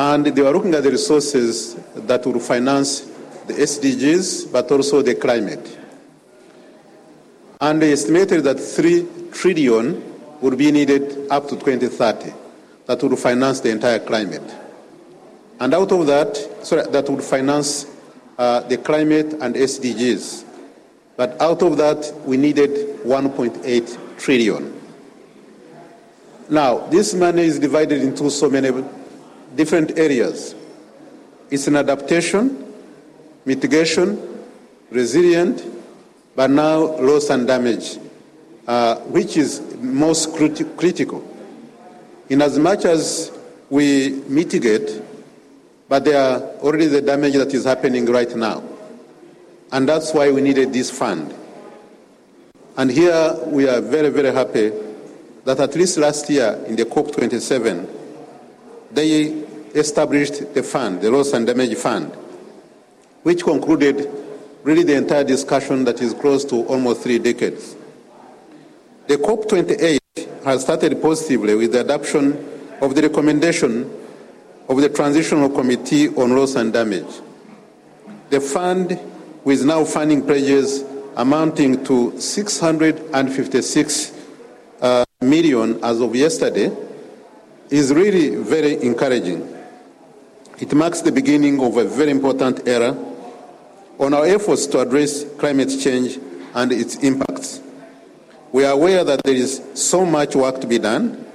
and they were looking at the resources that would finance the SDGs, but also the climate. And they estimated that 3 trillion would be needed up to 2030 that would finance the entire climate. And out of that, sorry, that would finance uh, the climate and SDGs. But out of that, we needed 1.8 trillion. Now, this money is divided into so many different areas. It's an adaptation, mitigation, resilient, but now loss and damage, uh, which is most criti- critical. In as much as we mitigate, but there are already the damage that is happening right now. And that's why we needed this fund. And here we are very, very happy that at least last year in the COP27, they established the fund, the Loss and Damage Fund, which concluded really the entire discussion that is close to almost three decades. The COP28 has started positively with the adoption of the recommendation of the Transitional Committee on Loss and Damage. The fund, with now funding pledges amounting to 656 uh, million as of yesterday, is really very encouraging. It marks the beginning of a very important era on our efforts to address climate change and its impacts. We are aware that there is so much work to be done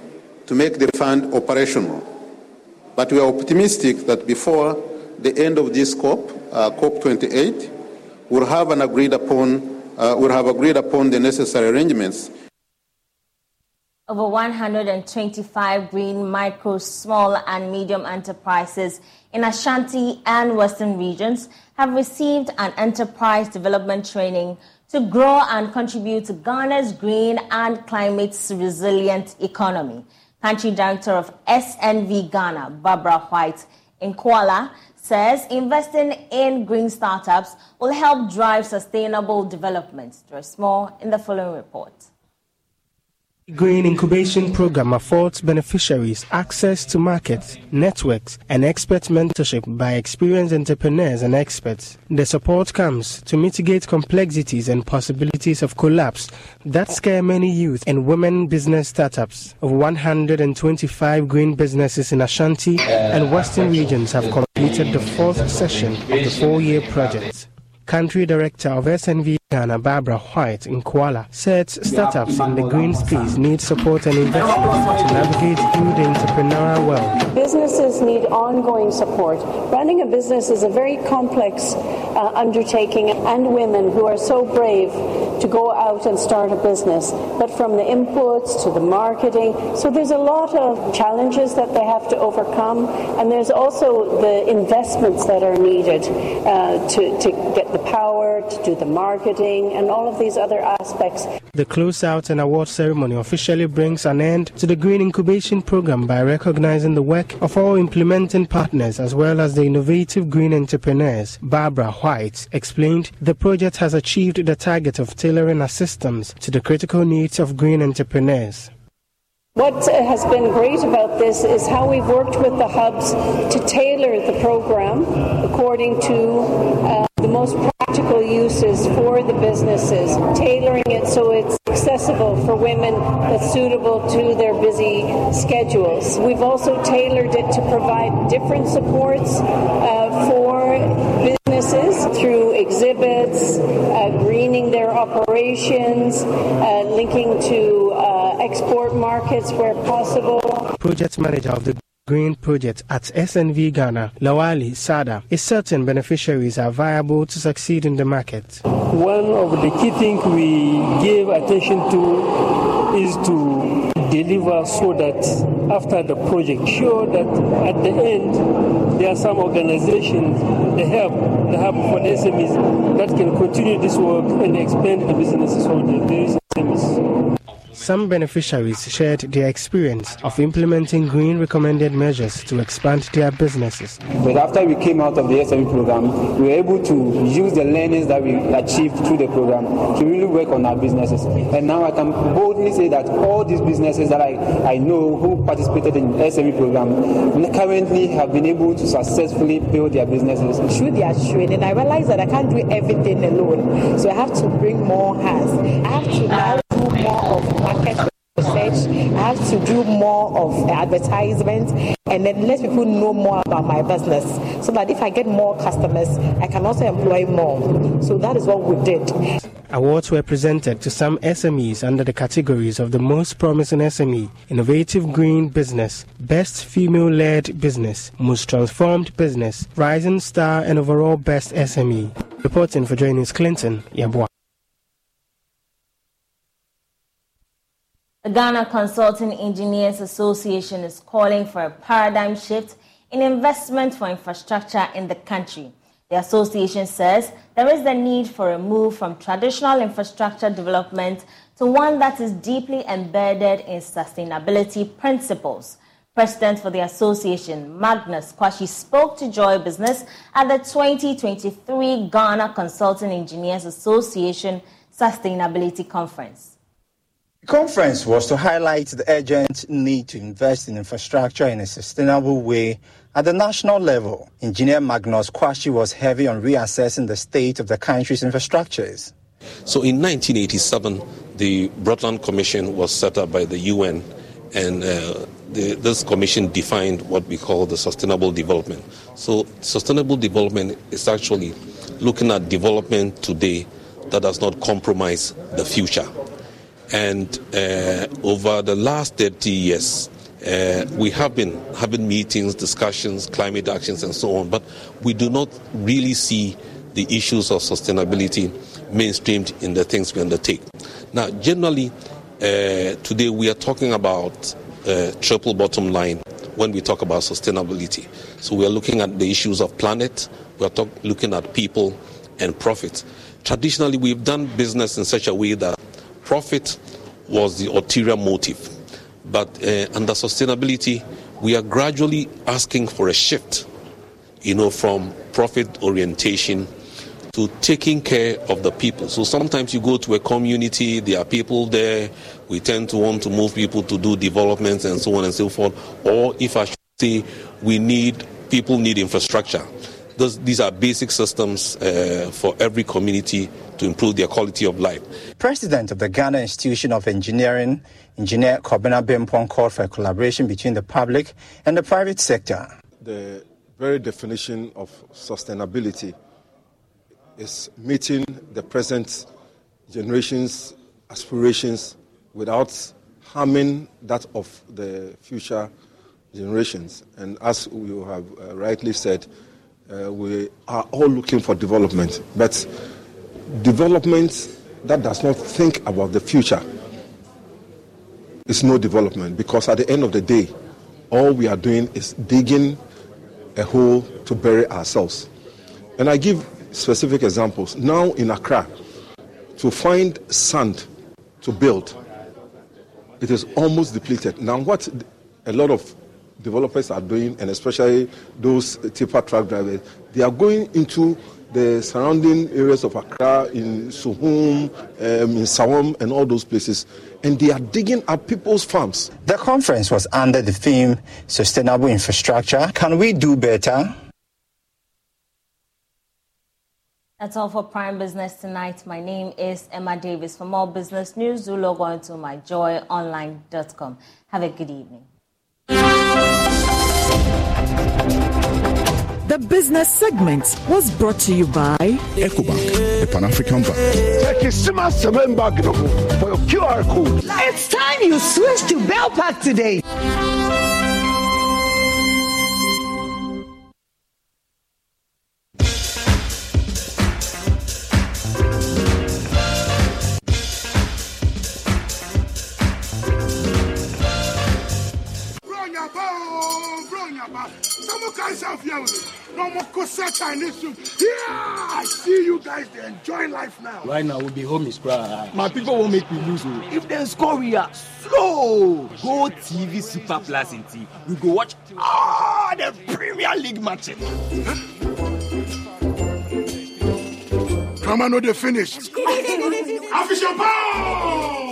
to make the fund operational, but we are optimistic that before the end of this COP, uh, COP28, will have an agreed upon uh, will have agreed upon the necessary arrangements. Over 125 green micro, small, and medium enterprises in Ashanti and Western regions have received an enterprise development training to grow and contribute to Ghana's green and climate resilient economy. Country Director of SNV Ghana, Barbara White, in Kuala, says investing in green startups will help drive sustainable development. There's more in the following report. Green Incubation Program affords beneficiaries access to markets, networks, and expert mentorship by experienced entrepreneurs and experts. The support comes to mitigate complexities and possibilities of collapse that scare many youth and women business startups. Of 125 green businesses in Ashanti and Western regions have completed the fourth session of the four-year project. Country Director of SNV Ghana, Barbara White in Kuala, said startups in the green space need support and investment to navigate through the entrepreneurial world. Businesses need ongoing support. Running a business is a very complex uh, undertaking, and women who are so brave to go out and start a business. But from the inputs to the marketing, so there's a lot of challenges that they have to overcome, and there's also the investments that are needed uh, to, to get the power, to do the marketing, and all of these other aspects. The closeout and award ceremony officially brings an end to the Green Incubation Program by recognizing the work of all implementing partners as well as the innovative green entrepreneurs. Barbara White explained the project has achieved the target of tailoring assistance to the critical needs of green entrepreneurs. What has been great about this is how we've worked with the hubs to tailor the program according to uh, the most practical uses for the businesses, tailoring it so it's accessible for women that's suitable to their busy schedules. We've also tailored it to provide different supports uh, for businesses through exhibits, uh, greening their operations, uh, linking to uh, export markets where possible. Project manager of the Green Project at SNV Ghana, Lawali Sada, is certain beneficiaries are viable to succeed in the market. One of the key things we gave attention to is to deliver so that after the project, sure that at the end there are some organizations, the help, the help for the SMEs that can continue this work and expand the businesses of the SMEs. Some beneficiaries shared their experience of implementing green recommended measures to expand their businesses. But after we came out of the SME program, we were able to use the learnings that we achieved through the program to really work on our businesses. And now I can boldly say that all these businesses that I, I know who participated in the SME program currently have been able to successfully build their businesses. Through their training, I realized that I can't do everything alone. So I have to bring more hands. I have to now do more of market research. I have to do more of advertisement and then let people know more about my business so that if I get more customers, I can also employ more. So that is what we did. Awards were presented to some SMEs under the categories of the most promising SME, innovative green business, best female led business, most transformed business, rising star, and overall best SME. Reporting for Joining Clinton, Yabua. The Ghana Consulting Engineers Association is calling for a paradigm shift in investment for infrastructure in the country. The association says there is the need for a move from traditional infrastructure development to one that is deeply embedded in sustainability principles. President for the association, Magnus Kwashi, spoke to Joy Business at the 2023 Ghana Consulting Engineers Association Sustainability Conference. The conference was to highlight the urgent need to invest in infrastructure in a sustainable way at the national level. Engineer Magnus Kwashi was heavy on reassessing the state of the country's infrastructures. So in 1987, the Brundtland Commission was set up by the UN, and uh, the, this commission defined what we call the sustainable development. So sustainable development is actually looking at development today that does not compromise the future. And uh, over the last 30 years, Uh, we have been having meetings, discussions, climate actions, and so on, but we do not really see the issues of sustainability mainstreamed in the things we undertake. Now, generally, uh, today we are talking about uh, triple bottom line when we talk about sustainability. So we are looking at the issues of planet, we are talk, looking at people and profit. Traditionally, we've done business in such a way that profit was the ulterior motive. But uh, under sustainability, we are gradually asking for a shift, you know, from profit orientation to taking care of the people. So sometimes you go to a community, there are people there, we tend to want to move people to do developments and so on and so forth. Or if I should say, we need, people need infrastructure. Those, these are basic systems uh, for every community to improve their quality of life. President of the Ghana Institution of Engineering, Engineer Kobena Bempong, called for a collaboration between the public and the private sector. The very definition of sustainability is meeting the present generation's aspirations without harming that of the future generations. And as you have uh, rightly said, uh, we are all looking for development, but development that does not think about the future is no development because at the end of the day, all we are doing is digging a hole to bury ourselves. And I give specific examples. Now in Accra, to find sand to build, it is almost depleted. Now, what a lot of developers are doing, and especially those tipper truck drivers, they are going into the surrounding areas of Accra, in Suhum, um, in Nsawam, and all those places, and they are digging up people's farms. The conference was under the theme Sustainable Infrastructure. Can we do better? That's all for Prime Business tonight. My name is Emma Davis. For more business news, do log on to myjoyonline.com. Have a good evening. The business segment was brought to you by EcoBank, the Pan African Bank. for your QR code. It's time you switch to Bell Pack today. Chinese soup. Yeah, I see you guys they enjoy life now. Right now, we'll be home is. My people won't make me lose. oh. If they score, we are slow. Go TV Super Plus in T. We go watch all the Premier League matches. Come on, no, they finished. Official power!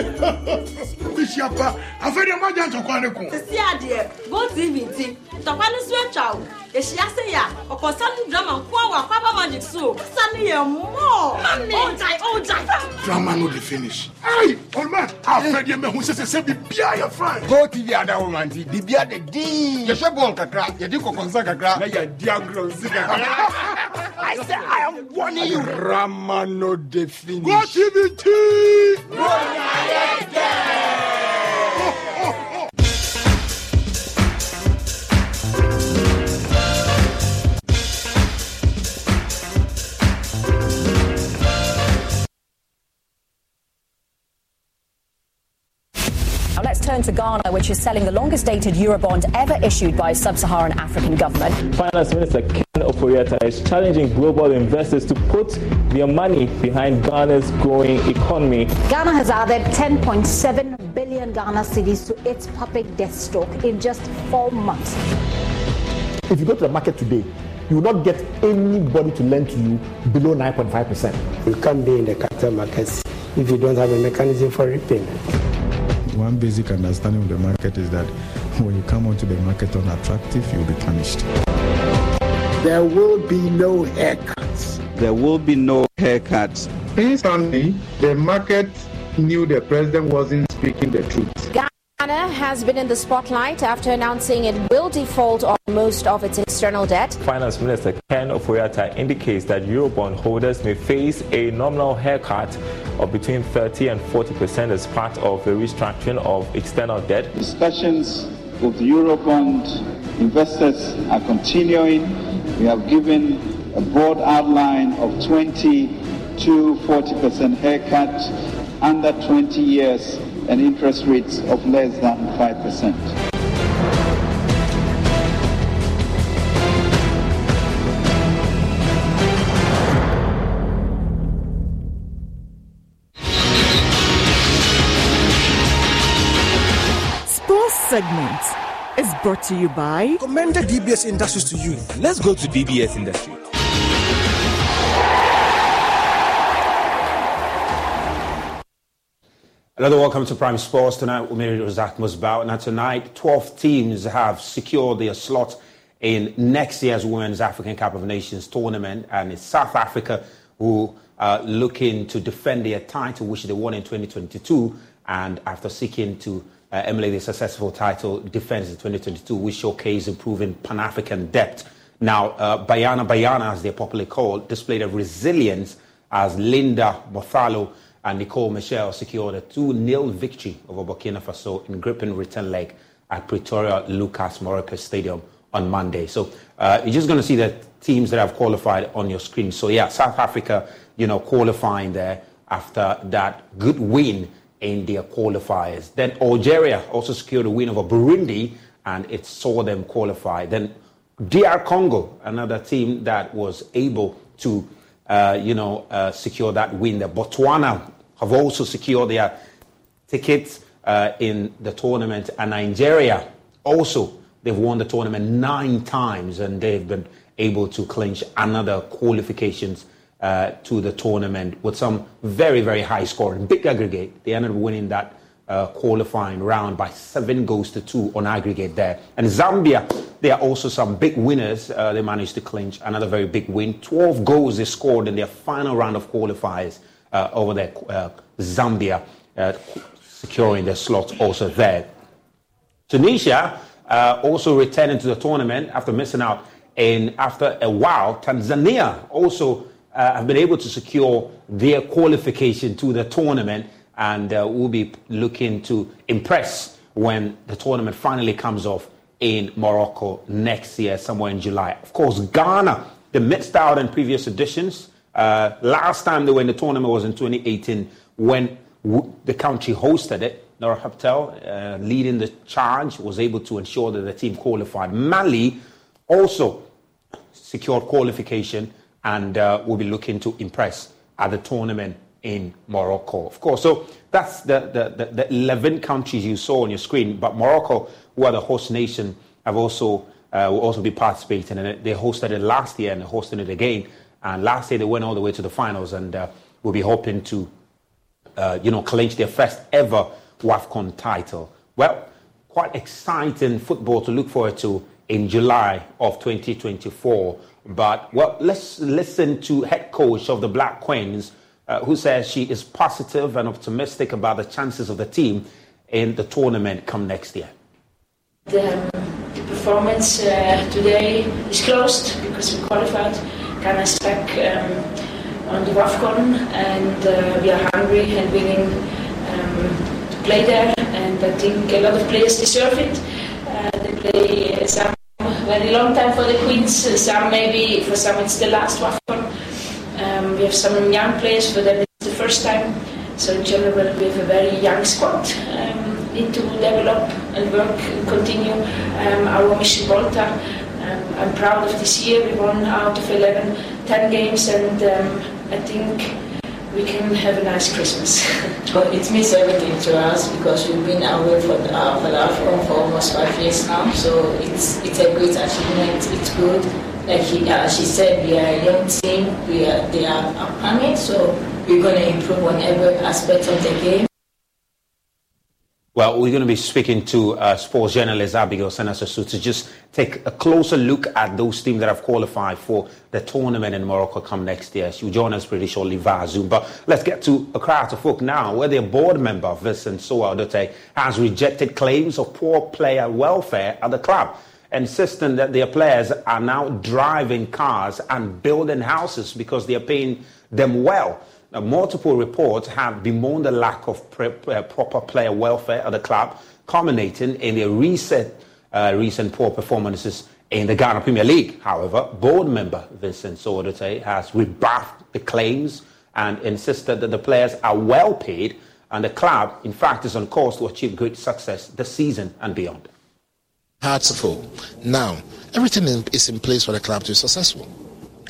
Official power. I've heard your man to Kwaneko. sisi adeɛ go tv nti ntɔkwa no so atwa wo ehyia se yɛ a ɔkɔsa no drama nko a wɔ akwaba magic so kasa no yɛ mmɔɔ ɔgyae ɔgyae Drama no, they finish. Hey, old man, I've heard your man who says, say, be beer, fine. Go TV ada wo man ti bibia de din. Yɛhwɛ bɔɔl kakra, yɛde kɔkɔnsa kakra, na yɛde agrɔnsi kakra. I say I am warning you. Drama no dey finish. Go TVT! Now let's turn to Ghana, which is selling the longest dated Eurobond ever issued by a sub-Saharan African government. Finance Minister Ken Ofori-Atta is challenging global investors to put their money behind Ghana's growing economy. Ghana has added 10.7 billion Ghana cedis to its public debt stock in just four months. If you go to the market today, you will not get anybody to lend to you below 9.5%. You can't be in the capital markets if you don't have a mechanism for repayment. One basic understanding of the market is that when you come onto the market unattractive, you'll be punished. There will be no haircuts. There will be no haircuts. Instantly, the market knew the president wasn't speaking the truth. Ghana Ghana has been in the spotlight after announcing it will default on most of its external debt. Finance Minister Ken Ofori-Atta indicates that Eurobond holders may face a nominal haircut of between 30 and 40 percent as part of the restructuring of external debt. Discussions with the Eurobond investors are continuing. We have given a broad outline of 20 to 40 percent haircut under 20 years and interest rates of less than 5%. Sports segment is brought to you by Commended DBS Industries to you. Let's go to DBS Industries. Another welcome to Prime Sports tonight. Umiri Razak Musbao. Now tonight, 12 teams have secured their slot in next year's Women's African Cup of Nations tournament, and it's South Africa who are looking to defend their title, which they won in 2022, and after seeking to uh, emulate the successful title defense in 2022, which showcased improving Pan-African depth. Now, uh, Banyana Banyana, as they're popularly called, displayed a resilience as Linda Motlhalo and Nicole Michelle secured a 2 0 victory over Burkina Faso in gripping return leg at Pretoria Lucas Moroka Stadium on Monday. So uh, you're just going to see the teams that have qualified on your screen. So, yeah, South Africa, you know, qualifying there after that good win in their qualifiers. Then Algeria also secured a win over Burundi and it saw them qualify. Then DR Congo, another team that was able to you know, uh, secure that win. The Botswana have also secured their tickets uh, in the tournament, and Nigeria also they've won the tournament nine times, and they've been able to clinch another qualifications uh, to the tournament with some very very high scoring, big aggregate. They ended up winning that uh, qualifying round by seven goals to two on aggregate there. And Zambia, there are also some big winners. Uh, they managed to clinch another very big win. 12 goals they scored in their final round of qualifiers uh, over there. Uh, Zambia uh, securing their slot also there. Tunisia uh, also returning to the tournament after missing out. And after a while, Tanzania also have been able to secure their qualification to the tournament and uh, we'll be looking to impress when the tournament finally comes off in Morocco next year, somewhere in July. Of course, Ghana, they missed out in previous editions. Uh, last time they were in the tournament was in 2018 when w- the country hosted it. Nora Häuptle, uh, leading the charge, was able to ensure that the team qualified. Mali also secured qualification and uh, will be looking to impress at the tournament in Morocco. Of course, so that's the, the, the, the 11 countries you saw on your screen, but Morocco, who are the host nation, have also uh, will also be participating in it. They hosted it last year and they're hosting it again. And last year they went all the way to the finals and uh, will be hoping to, uh, you know, clinch their first ever WAFCON title. Well, quite exciting football to look forward to in July of 2024. But well, let's listen to head coach of the Black Queens, uh, who says she is positive and optimistic about the chances of the team in the tournament come next year. The, the performance uh, today is closed because we qualified. Ghana is um, on the WAFCON and uh, we are hungry and willing um, to play there. And I think a lot of players deserve it. Uh, they play some very long time for the Queens, some maybe for some it's the last WAFCON. We have some young players for them it's the first time. So in general, we have a very young squad. Um, need to develop and work and continue um, our mission Volta. Um, I'm proud of this year. We won out of 11, 10 games, and um, I think we can have a nice Christmas. Well, it means everything to us because we've been away for the, uh, for for almost five years now. So it's it's a great achievement. It's good. Like he, uh, she said, we are a young team. We are they are upcoming, so we're going to improve on every aspect of the game. Well, we're going to be speaking to uh, sports journalist Abigail Senasasu to just take a closer look at those teams that have qualified for the tournament in Morocco come next year. She'll join us pretty shortly via Zoom. But let's get to a crowd of Folk now, where their board member, Vincent Sowah Odotei, has rejected claims of poor player welfare at the club, insisting that their players are now driving cars and building houses because they are paying them well. Now, multiple reports have bemoaned the lack of pre- uh, proper player welfare at the club, culminating in their recent, uh, recent poor performances in the Ghana Premier League. However, board member Vincent Sodote has rebuffed the claims and insisted that the players are well paid and the club, in fact, is on course to achieve great success this season and beyond. Heartful. Now, everything is in place for the club to be successful.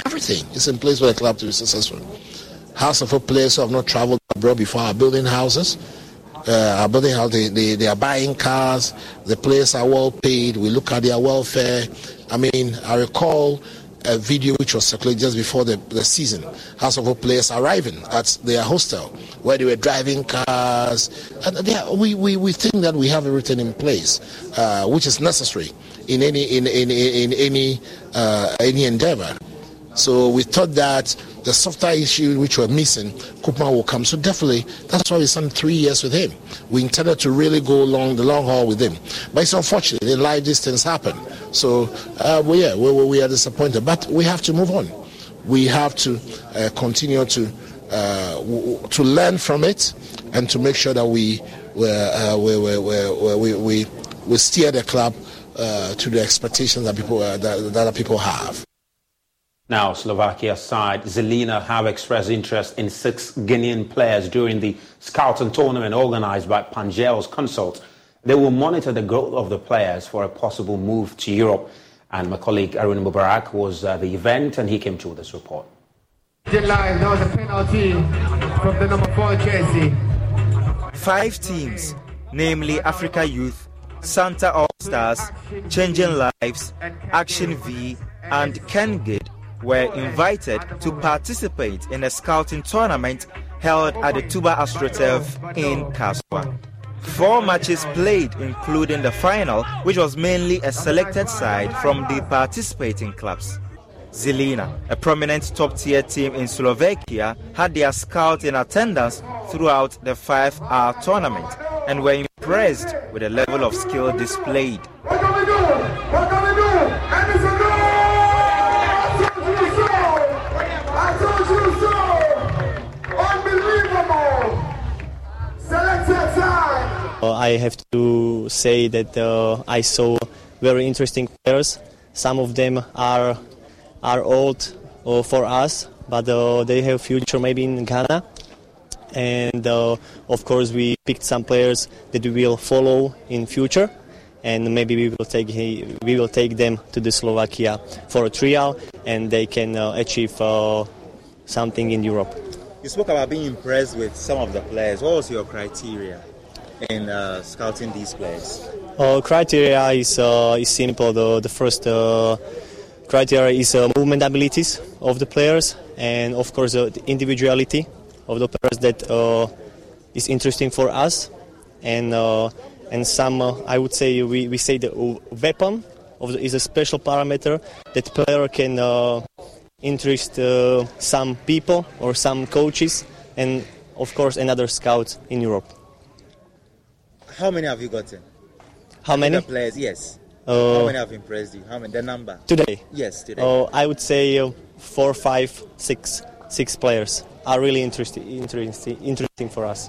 Everything is in place for the club to be successful. House of players who have not traveled abroad before are building houses. Uh, are building houses. They, they, they are buying cars. The players are well paid. We look at their welfare. I mean, I recall a video which was circulated just before the, the season. House of players arriving at their hostel where they were driving cars. And are, we, we, we think that we have everything in place, uh, which is necessary in any in, in, in, in any uh, any endeavor. So we thought that the software issue which were missing, Koopman will come. So definitely, that's why we spent three years with him. We intended to really go along the long haul with him. But it's unfortunate, in life these things happen. So, uh, well, yeah, we, we are disappointed. But we have to move on. We have to uh, continue to uh, w- to learn from it and to make sure that we uh, we, we, we, we, we, steer the club uh, to the expectations that people uh, that, that people have. Now, Slovakia side Žilina have expressed interest in six Guinean players during the scouting tournament organized by Pangel's consult. They will monitor the growth of the players for a possible move to Europe. And my colleague Arun Mubarak was at the event and he came to this report. Live, there was a penalty from the number four jersey. Five teams, namely Africa Youth, Santa All Stars, Changing Lives, Action V, and Kengid were invited to participate in a scouting tournament held at the Tuba AstroTurf in Kasoa. Four matches played, including the final, which was mainly a selected side from the participating clubs. Žilina, a prominent top tier team in Slovakia, had their scout in attendance throughout the five hour tournament and were impressed with the level of skill displayed. Uh, I have to say that uh, I saw very interesting players. Some of them are are old uh, for us, but uh, they have future maybe in Ghana. And uh, of course, we picked some players that we will follow in future, and maybe we will take we will take them to the Slovakia for a trial, and they can uh, achieve something in Europe. You spoke about being impressed with some of the players. What was your criteria? In uh, scouting these players? Uh, criteria is uh, is simple. The the first uh, criteria is uh, movement abilities of the players, and of course uh, the individuality of the players that is interesting for us, and and some I would say we, we say the weapon the, is a special parameter that player can interest some people or some coaches, and of course another scout in Europe. How many have you gotten? How many? The players, yes. Uh, How many have impressed you? How many? The number? Today? Yes, today. Uh, I would say uh, four, five, six, six players are really interesting, interesting, interesting for us.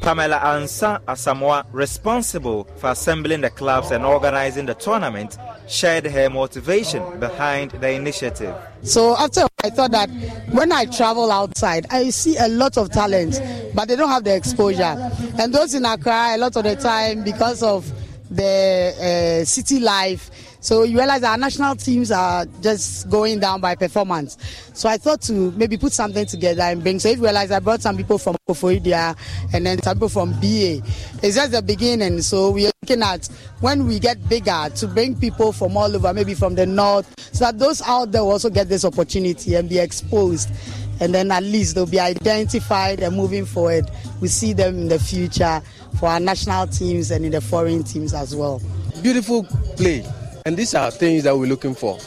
Pamela Ansa Asamoah, responsible for assembling the clubs and organizing the tournament, shared her motivation behind the initiative. So after I thought that when I travel outside, I see a lot of talent, but they don't have the exposure. And those in Accra, a lot of the time, because of the uh, city life, so you realize our national teams are just going down by performance. So I thought to maybe put something together and bring. So if you realize I brought some people from Koforidua and then some people from BA. It's just the beginning. So we are looking at when we get bigger to bring people from all over, maybe from the north, so that those out there also get this opportunity and be exposed. and then at least they'll be identified and moving forward. We see them in the future for our national teams and in the foreign teams as well. Beautiful play, and these are things that we're looking for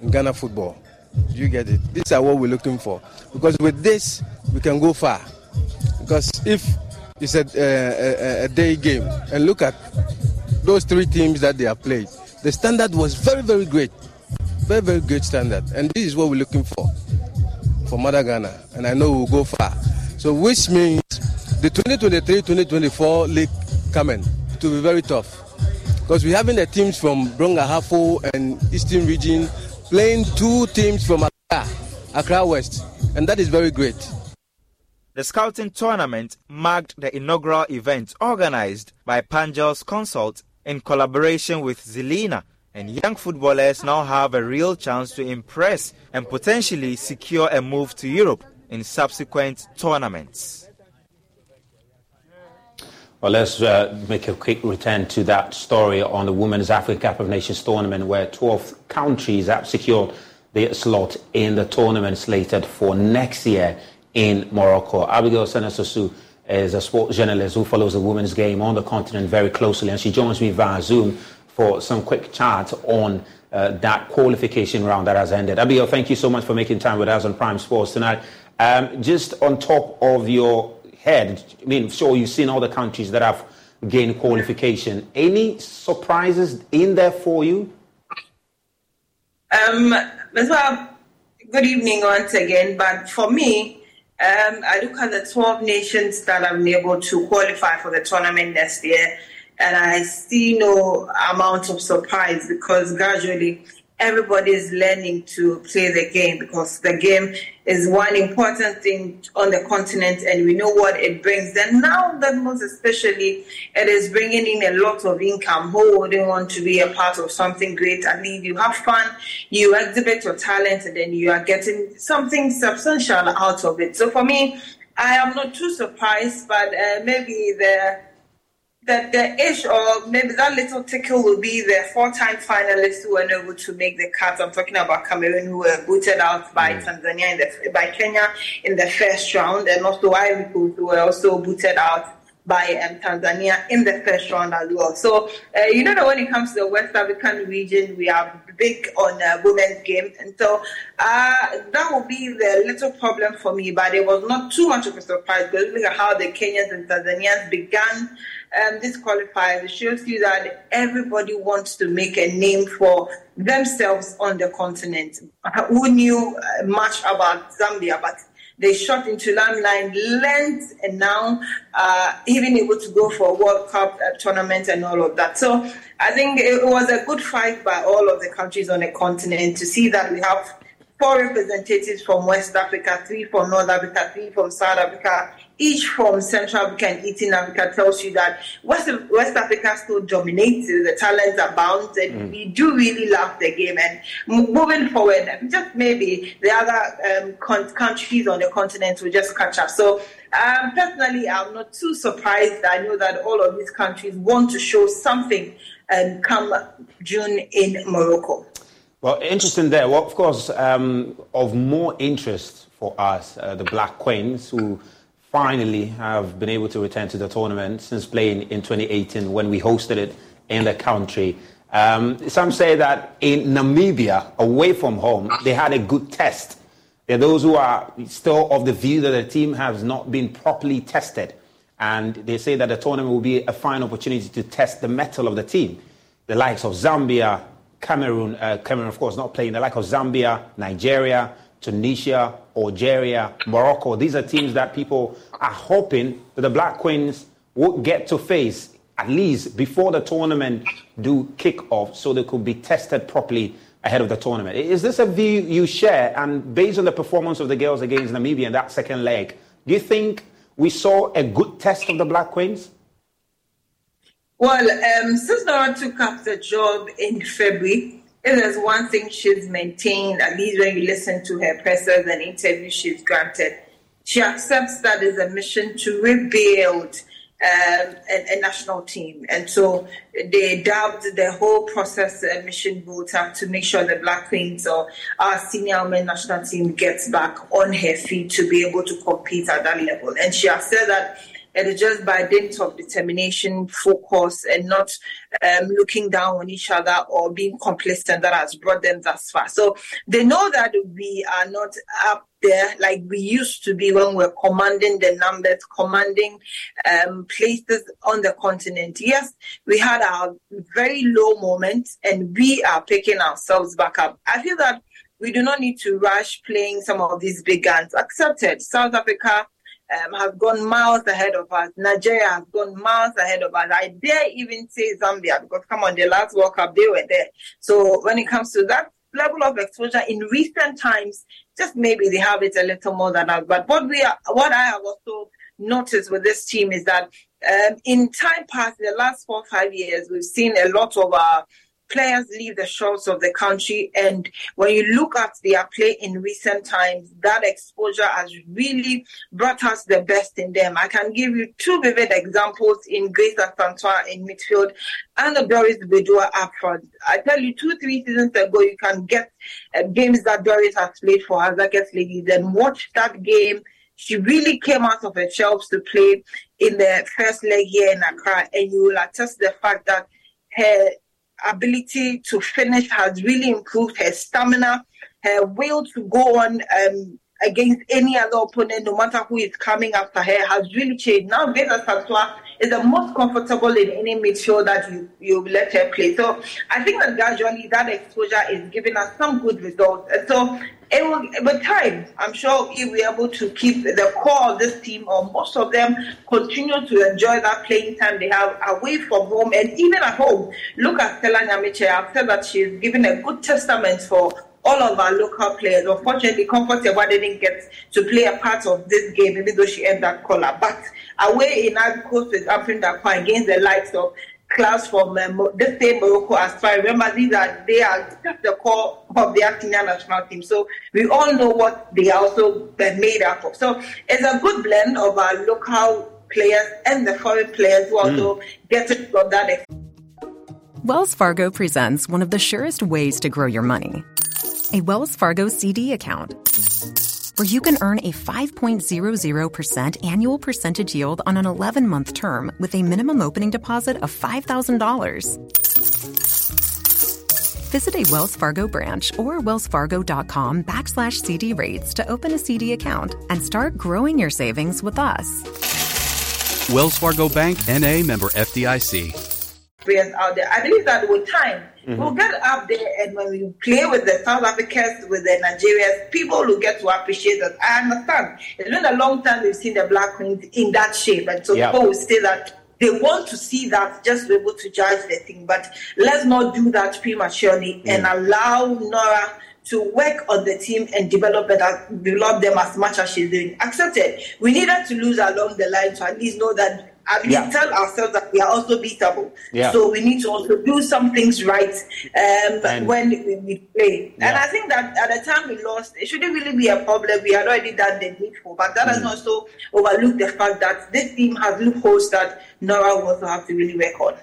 in Ghana football. You get it? These are what we're looking for because with this we can go far. Because if it's a, a, a day game, and look at those three teams that they have played, the standard was very, very great. Very, very great standard. And this is what we're looking for for Mother Ghana. And I know we'll go far. So, which means the 2023 2024 league coming to be very tough. Because we're having the teams from Brong-Ahafo and Eastern region playing two teams from Accra, Accra West. And that is very great. The scouting tournament marked the inaugural event organized by Pangel's Consult in collaboration with Žilina, and young footballers now have a real chance to impress and potentially secure a move to Europe in subsequent tournaments. Well, let's uh, make a quick return to that story on the Women's Africa Cup of Nations tournament, where 12 countries have secured their slot in the tournament slated for next year in Morocco. Abigail Senesosu is a sports journalist who follows the women's game on the continent very closely, and she joins me via Zoom for some quick chat on uh, that qualification round that has ended. Abigail, thank you so much for making time with us on Prime Sports tonight. Um, just on top of your head, I mean, sure, you've seen all the countries that have gained qualification. Any surprises in there for you? Um, well, good evening once again. But for me, um, I look at the 12 nations that have been able to qualify for the tournament next year, and I see no amount of surprise because gradually everybody is learning to play the game because the game is one important thing on the continent and we know what it brings. And now that most especially it is bringing in a lot of income. Who wouldn't want to be a part of something great? At least you have fun, you exhibit your talent and then you are getting something substantial out of it. So for me, I am not too surprised, but uh, maybe the that the ish or maybe that little tickle will be the four-time finalists who were able to make the cut. I'm talking about Cameroon who were booted out by mm. Tanzania in the by Kenya in the first round, and also Ivory Coast who were also booted out by um, Tanzania in the first round as well. So uh, you know that when it comes to the West African region, we are big on uh, women's game, and so uh, that will be the little problem for me. But it was not too much of a surprise because look at how the Kenyans and Tanzanians began um, this qualifier, shows you that everybody wants to make a name for themselves on the continent. Who knew uh, much about Zambia, but they shot into limelight, learned, and now uh, even able to go for a World Cup uh, tournament and all of that. So I think it was a good fight by all of the countries on the continent to see that we have four representatives from West Africa, three from North Africa, three from South Africa, each from Central Africa and Eastern Africa tells you that West, West Africa still dominates, the talents abound, and mm. we do really love the game. And moving forward, just maybe the other um, countries on the continent will just catch up. So, um, personally, I'm not too surprised. I know that all of these countries want to show something um, come June in Morocco. Well, interesting there. Well, of course, um, of more interest for us, uh, the Black Queens, who finally have been able to return to the tournament since playing in 2018 when we hosted it in the country. Um, some say that in Namibia, away from home, they had a good test. There are those who are still of the view that the team has not been properly tested. And they say that the tournament will be a fine opportunity to test the mettle of the team. The likes of Zambia, Cameroon, uh, Cameroon, of course, not playing, the like of Zambia, Nigeria, Tunisia, Algeria, Morocco. These are teams that people are hoping that the Black Queens would get to face at least before the tournament do kick off so they could be tested properly ahead of the tournament. Is this a view you share? And based on the performance of the girls against Namibia in that second leg, do you think we saw a good test of the Black Queens? Well, um, since Nora took up the job in February, if there's one thing she's maintained, at least when you listen to her presses and interviews she's granted, she accepts that it's a mission to rebuild um, a, a, national team. And so they dubbed the whole process a mission voter to make sure the Black Queens or our senior women national team gets back on her feet to be able to compete at that level. And she has said that it is just by dint of determination, focus, and not um, looking down on each other or being complacent that has brought them thus far. So they know that we are not up there like we used to be when we're commanding the numbers, commanding um, places on the continent. Yes, we had our very low moments and we are picking ourselves back up. I feel that we do not need to rush playing some of these big guns. Accepted. South Africa um, has gone miles ahead of us. Nigeria has gone miles ahead of us. I dare even say Zambia because come on, the last World Cup they were there. So when it comes to that level of exposure in recent times, just maybe they have it a little more than us. But what we are, what I have also noticed with this team is that um, in time past, the last four five years, we've seen a lot of our uh, players leave the shores of the country. And when you look at their play in recent times, that exposure has really brought us the best in them. I can give you two vivid examples in Grace Asantewaa in midfield and the Doris Boaduwaa up front. I tell you, two, three seasons ago, you can get uh, games that Doris has played for Hasaacas Ladies and watch that game. She really came out of her shelves to play in the first leg here in Accra, and you will attest the fact that her ability to finish has really improved her stamina, her will to go on um, against any other opponent, no matter who is coming after her, has really changed. Now, Vesa Saswa is the most comfortable in any midfield that you, you let her play. So I think that gradually that exposure is giving us some good results. And so it will, with time, I'm sure if we're able to keep the core of this team, or most of them, continue to enjoy that playing time they have away from home and even at home. Look at Stella Nyamekye. I've said that she's given a good testament for all of our local players. Unfortunately, Comfort Yeboah didn't get to play a part of this game, even though she earned that collar. But away in Ivory Coast with Africa against the likes of class from um, the same Morocco as far. Remember, these are they are the core of the Kenya national team. So we all know what they are also made up of. So it's a good blend of our local players and the foreign players who also mm. get it from that. Wells Fargo presents one of the surest ways to grow your money a Wells Fargo CD account where you can earn a 5.00% annual percentage yield on an 11 month term with a minimum opening deposit of $5,000. Visit a Wells Fargo branch or wellsfargo.com backslash CD rates to open a CD account and start growing your savings with us. Wells Fargo Bank, NA member FDIC. Out there. I believe that with time, Mm-hmm. We'll get up there, and when we play with the South Africans, with the Nigerians, people will get to appreciate us. I understand. It's been a long time we've seen the Black Queens in that shape, and so yep. people will say that they want to see that just to be able to judge the thing. But let's not do that prematurely mm. and allow Nora to work on the team and develop it, develop them as much as she's doing. Accepted. We needed to lose along the line to at least know that and we yeah. tell ourselves that we are also beatable. Yeah. So we need to also do some things right um, when we, we play. Yeah. And I think that at the time we lost, it shouldn't really be a problem. We had already done the needful, but that mm. has also overlooked the fact that this team has loopholes that Nora will also have to really work on.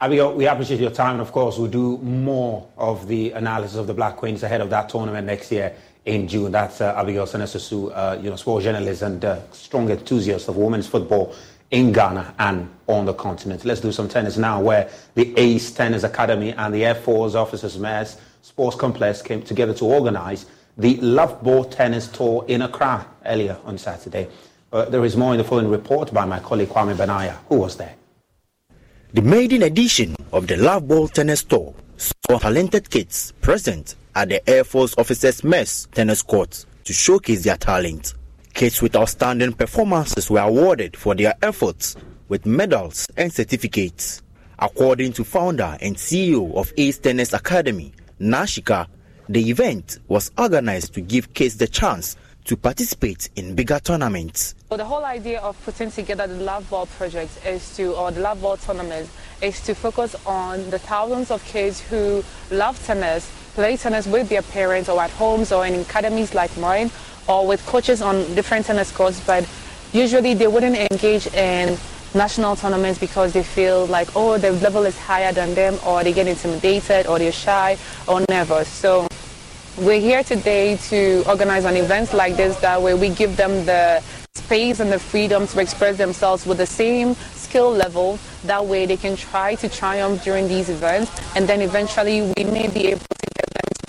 Abigail, we appreciate your time, and of course, we'll do more of the analysis of the Black Queens ahead of that tournament next year in June. That's uh, Abigail Senesusu, uh, you know, sports journalist and uh, strong enthusiast of women's football in Ghana and on the continent. Let's do some tennis now, where the Ace Tennis Academy and the Air Force Officers Mess Sports Complex came together to organize the Love Ball Tennis Tour in Accra earlier on Saturday. Uh, there is more in the following report by my colleague Kwame Benaya, who was there. The maiden edition of the Love Ball Tennis Tour saw talented kids present at the Air Force Officers Mess tennis court to showcase their talent. Kids with outstanding performances were awarded for their efforts with medals and certificates. According to founder and CEO of Ace Tennis Academy, Nashika, the event was organized to give kids the chance to participate in bigger tournaments. Well, the whole idea of putting together the Love Ball project is to, or the Love Ball tournament, is to focus on the thousands of kids who love tennis, play tennis with their parents or at homes or in academies like mine, or with coaches on different tennis courts, but usually they wouldn't engage in national tournaments because they feel like, oh, the level is higher than them, or they get intimidated, or they're shy, or nervous. So we're here today to organize an event like this. That way we give them the space and the freedom to express themselves with the same skill level. That way they can try to triumph during these events, and then eventually we may be able to get them to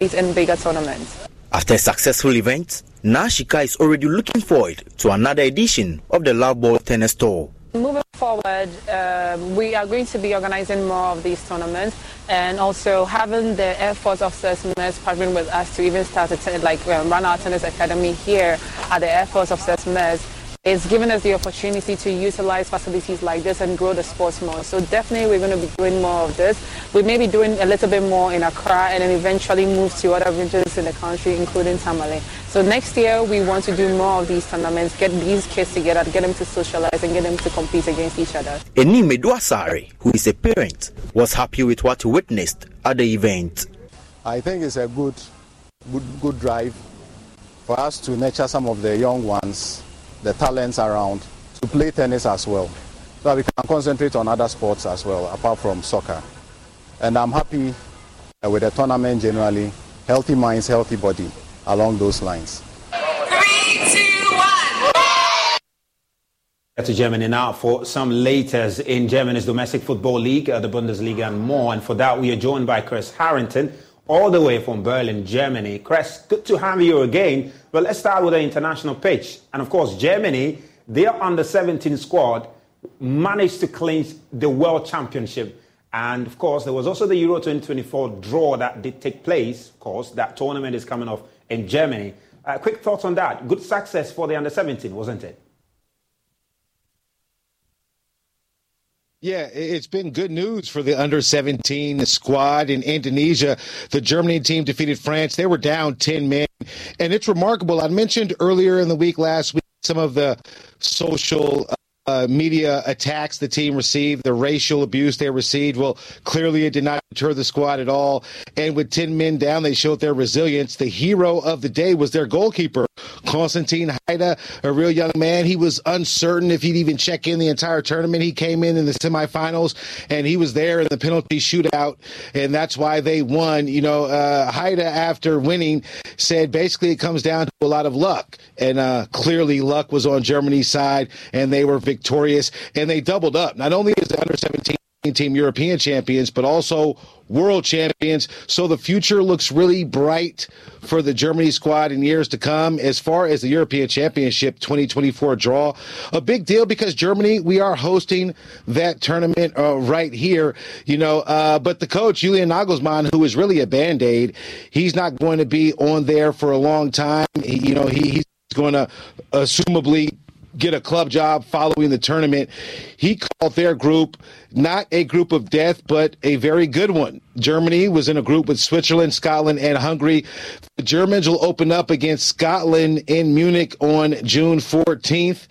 participate in bigger tournaments. After a successful event, Nashika is already looking forward to another edition of the Love Ball Tennis Tour. Moving forward, um, we are going to be organizing more of these tournaments and also having the Air Force officers mess partnering with us to even start a ten- like um, run our tennis academy here at the Air Force officers mess. It's given us the opportunity to utilize facilities like this and grow the sports more. So definitely we're going to be doing more of this. We may be doing a little bit more in Accra and then eventually move to other regions in the country, including Tamale. So next year we want to do more of these tournaments, get these kids together, get them to socialize and get them to compete against each other. Enime Duasari, who is a parent, was happy with what he witnessed at the event. I think it's a good, good, good drive for us to nurture some of the young ones, the talents around, to play tennis as well, so we can concentrate on other sports as well, apart from soccer. And I'm happy uh, with the tournament generally, healthy minds, healthy body, along those lines. to Germany now for some latest in Germany's domestic football league, uh, the Bundesliga, and more. And for that, we are joined by Chris Harrington, all the way from Berlin, Germany. Chris, good to have you again. But let's start with the international pitch. And of course, Germany, their under 17 squad managed to clinch the World Championship. And of course, there was also the Euro 2024 draw that did take place. Of course, that tournament is coming off in Germany. Uh, quick thoughts on that. Good success for the under 17, wasn't it? Yeah, it's been good news for the under 17 squad in Indonesia. The Germany team defeated France. They were down 10 men. And it's remarkable. I mentioned earlier in the week last week some of the social uh, media attacks the team received, the racial abuse they received. Well, clearly it did not deter the squad at all. And with 10 men down, they showed their resilience. The hero of the day was their goalkeeper, Konstantin Heide, a real young man. He was uncertain if he'd even check in the entire tournament. He came in in the semifinals and he was there in the penalty shootout. And that's why they won. You know, uh, Heide, after winning, said basically it comes down to a lot of luck. And uh, clearly luck was on Germany's side and they were victorious and they doubled up. Not only is the under 17 team European champions, but also world champions. So the future looks really bright for the Germany squad in years to come. As far as the European Championship 2024 draw, a big deal because Germany, we are hosting that tournament uh, right here, you know. Uh, but the coach, Julian Nagelsmann, who is really a band aid, he's not going to be on there for a long time. He, you know, he, he's going to assumably get a club job following the tournament. He called their group not a group of death, but a very good one. Germany was in a group with Switzerland, Scotland, and Hungary. The Germans will open up against Scotland in Munich on June 14th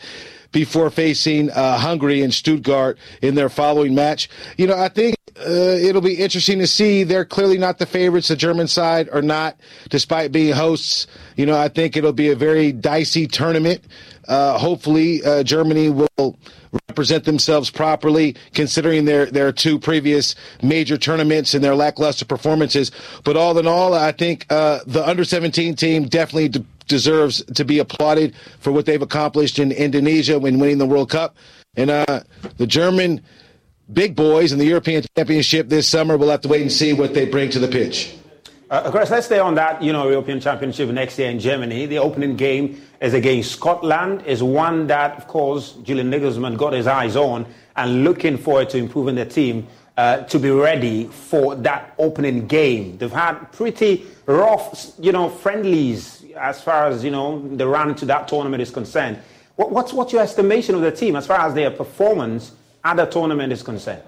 before facing uh, Hungary in Stuttgart in their following match. You know, I think uh, it'll be interesting to see. They're clearly not the favorites. The German side or not, despite being hosts. You know, I think it'll be a very dicey tournament. Uh, hopefully, uh, Germany will represent themselves properly, considering their their two previous major tournaments and their lackluster performances. But all in all, I think uh, the under 17 team definitely de- deserves to be applauded for what they've accomplished in Indonesia when winning the World Cup. And uh, the German big boys in the European Championship this summer, we'll have to wait and see what they bring to the pitch. Uh, Chris, let's stay on that, you know, European Championship next year in Germany. The opening game is against Scotland, is one that, of course, Julian Nagelsmann got his eyes on and looking forward to improving the team uh, to be ready for that opening game. They've had pretty rough, you know, friendlies as far as, you know, the run to that tournament is concerned. What, what's, what's your estimation of the team as far as their performance at the tournament is concerned?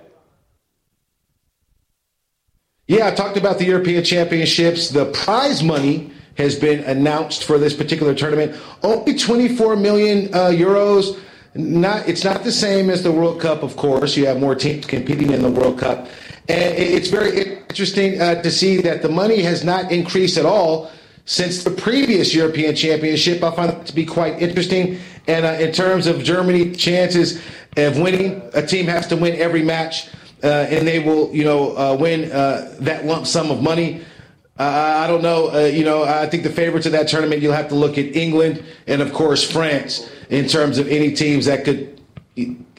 Yeah, I talked about the European Championships. The prize money has been announced for this particular tournament. Only 24 million uh, euros. Not, it's not the same as the World Cup, of course. You have more teams competing in the World Cup. And it's very interesting uh, to see that the money has not increased at all since the previous European Championship. I find that to be quite interesting. And uh, in terms of Germany chances of winning, a team has to win every match, and they will, you know, uh, win uh, that lump sum of money. Uh, I don't know. Uh, you know, I think the favorites of that tournament, you'll have to look at England and, of course, France in terms of any teams that could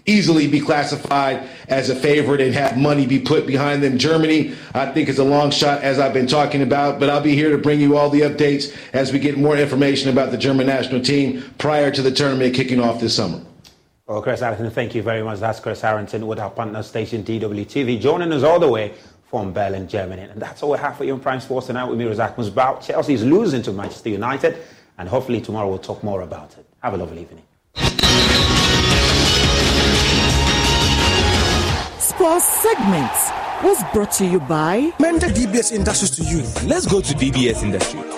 easily be classified as a favorite and have money be put behind them. Germany, I think, is a long shot, as I've been talking about, but I'll be here to bring you all the updates as we get more information about the German national team prior to the tournament kicking off this summer. Well, Chris Harrington, thank you very much. That's Chris Harrington with our partner station DWTV, joining us all the way from Berlin, Germany. And that's all we have for you on Prime Sports tonight with me, Razak Musbao. Chelsea is losing to Manchester United, and hopefully tomorrow we'll talk more about it. Have a lovely evening. Sports segments was brought to you by Mender DBS Industries to you. Let's go to DBS Industries.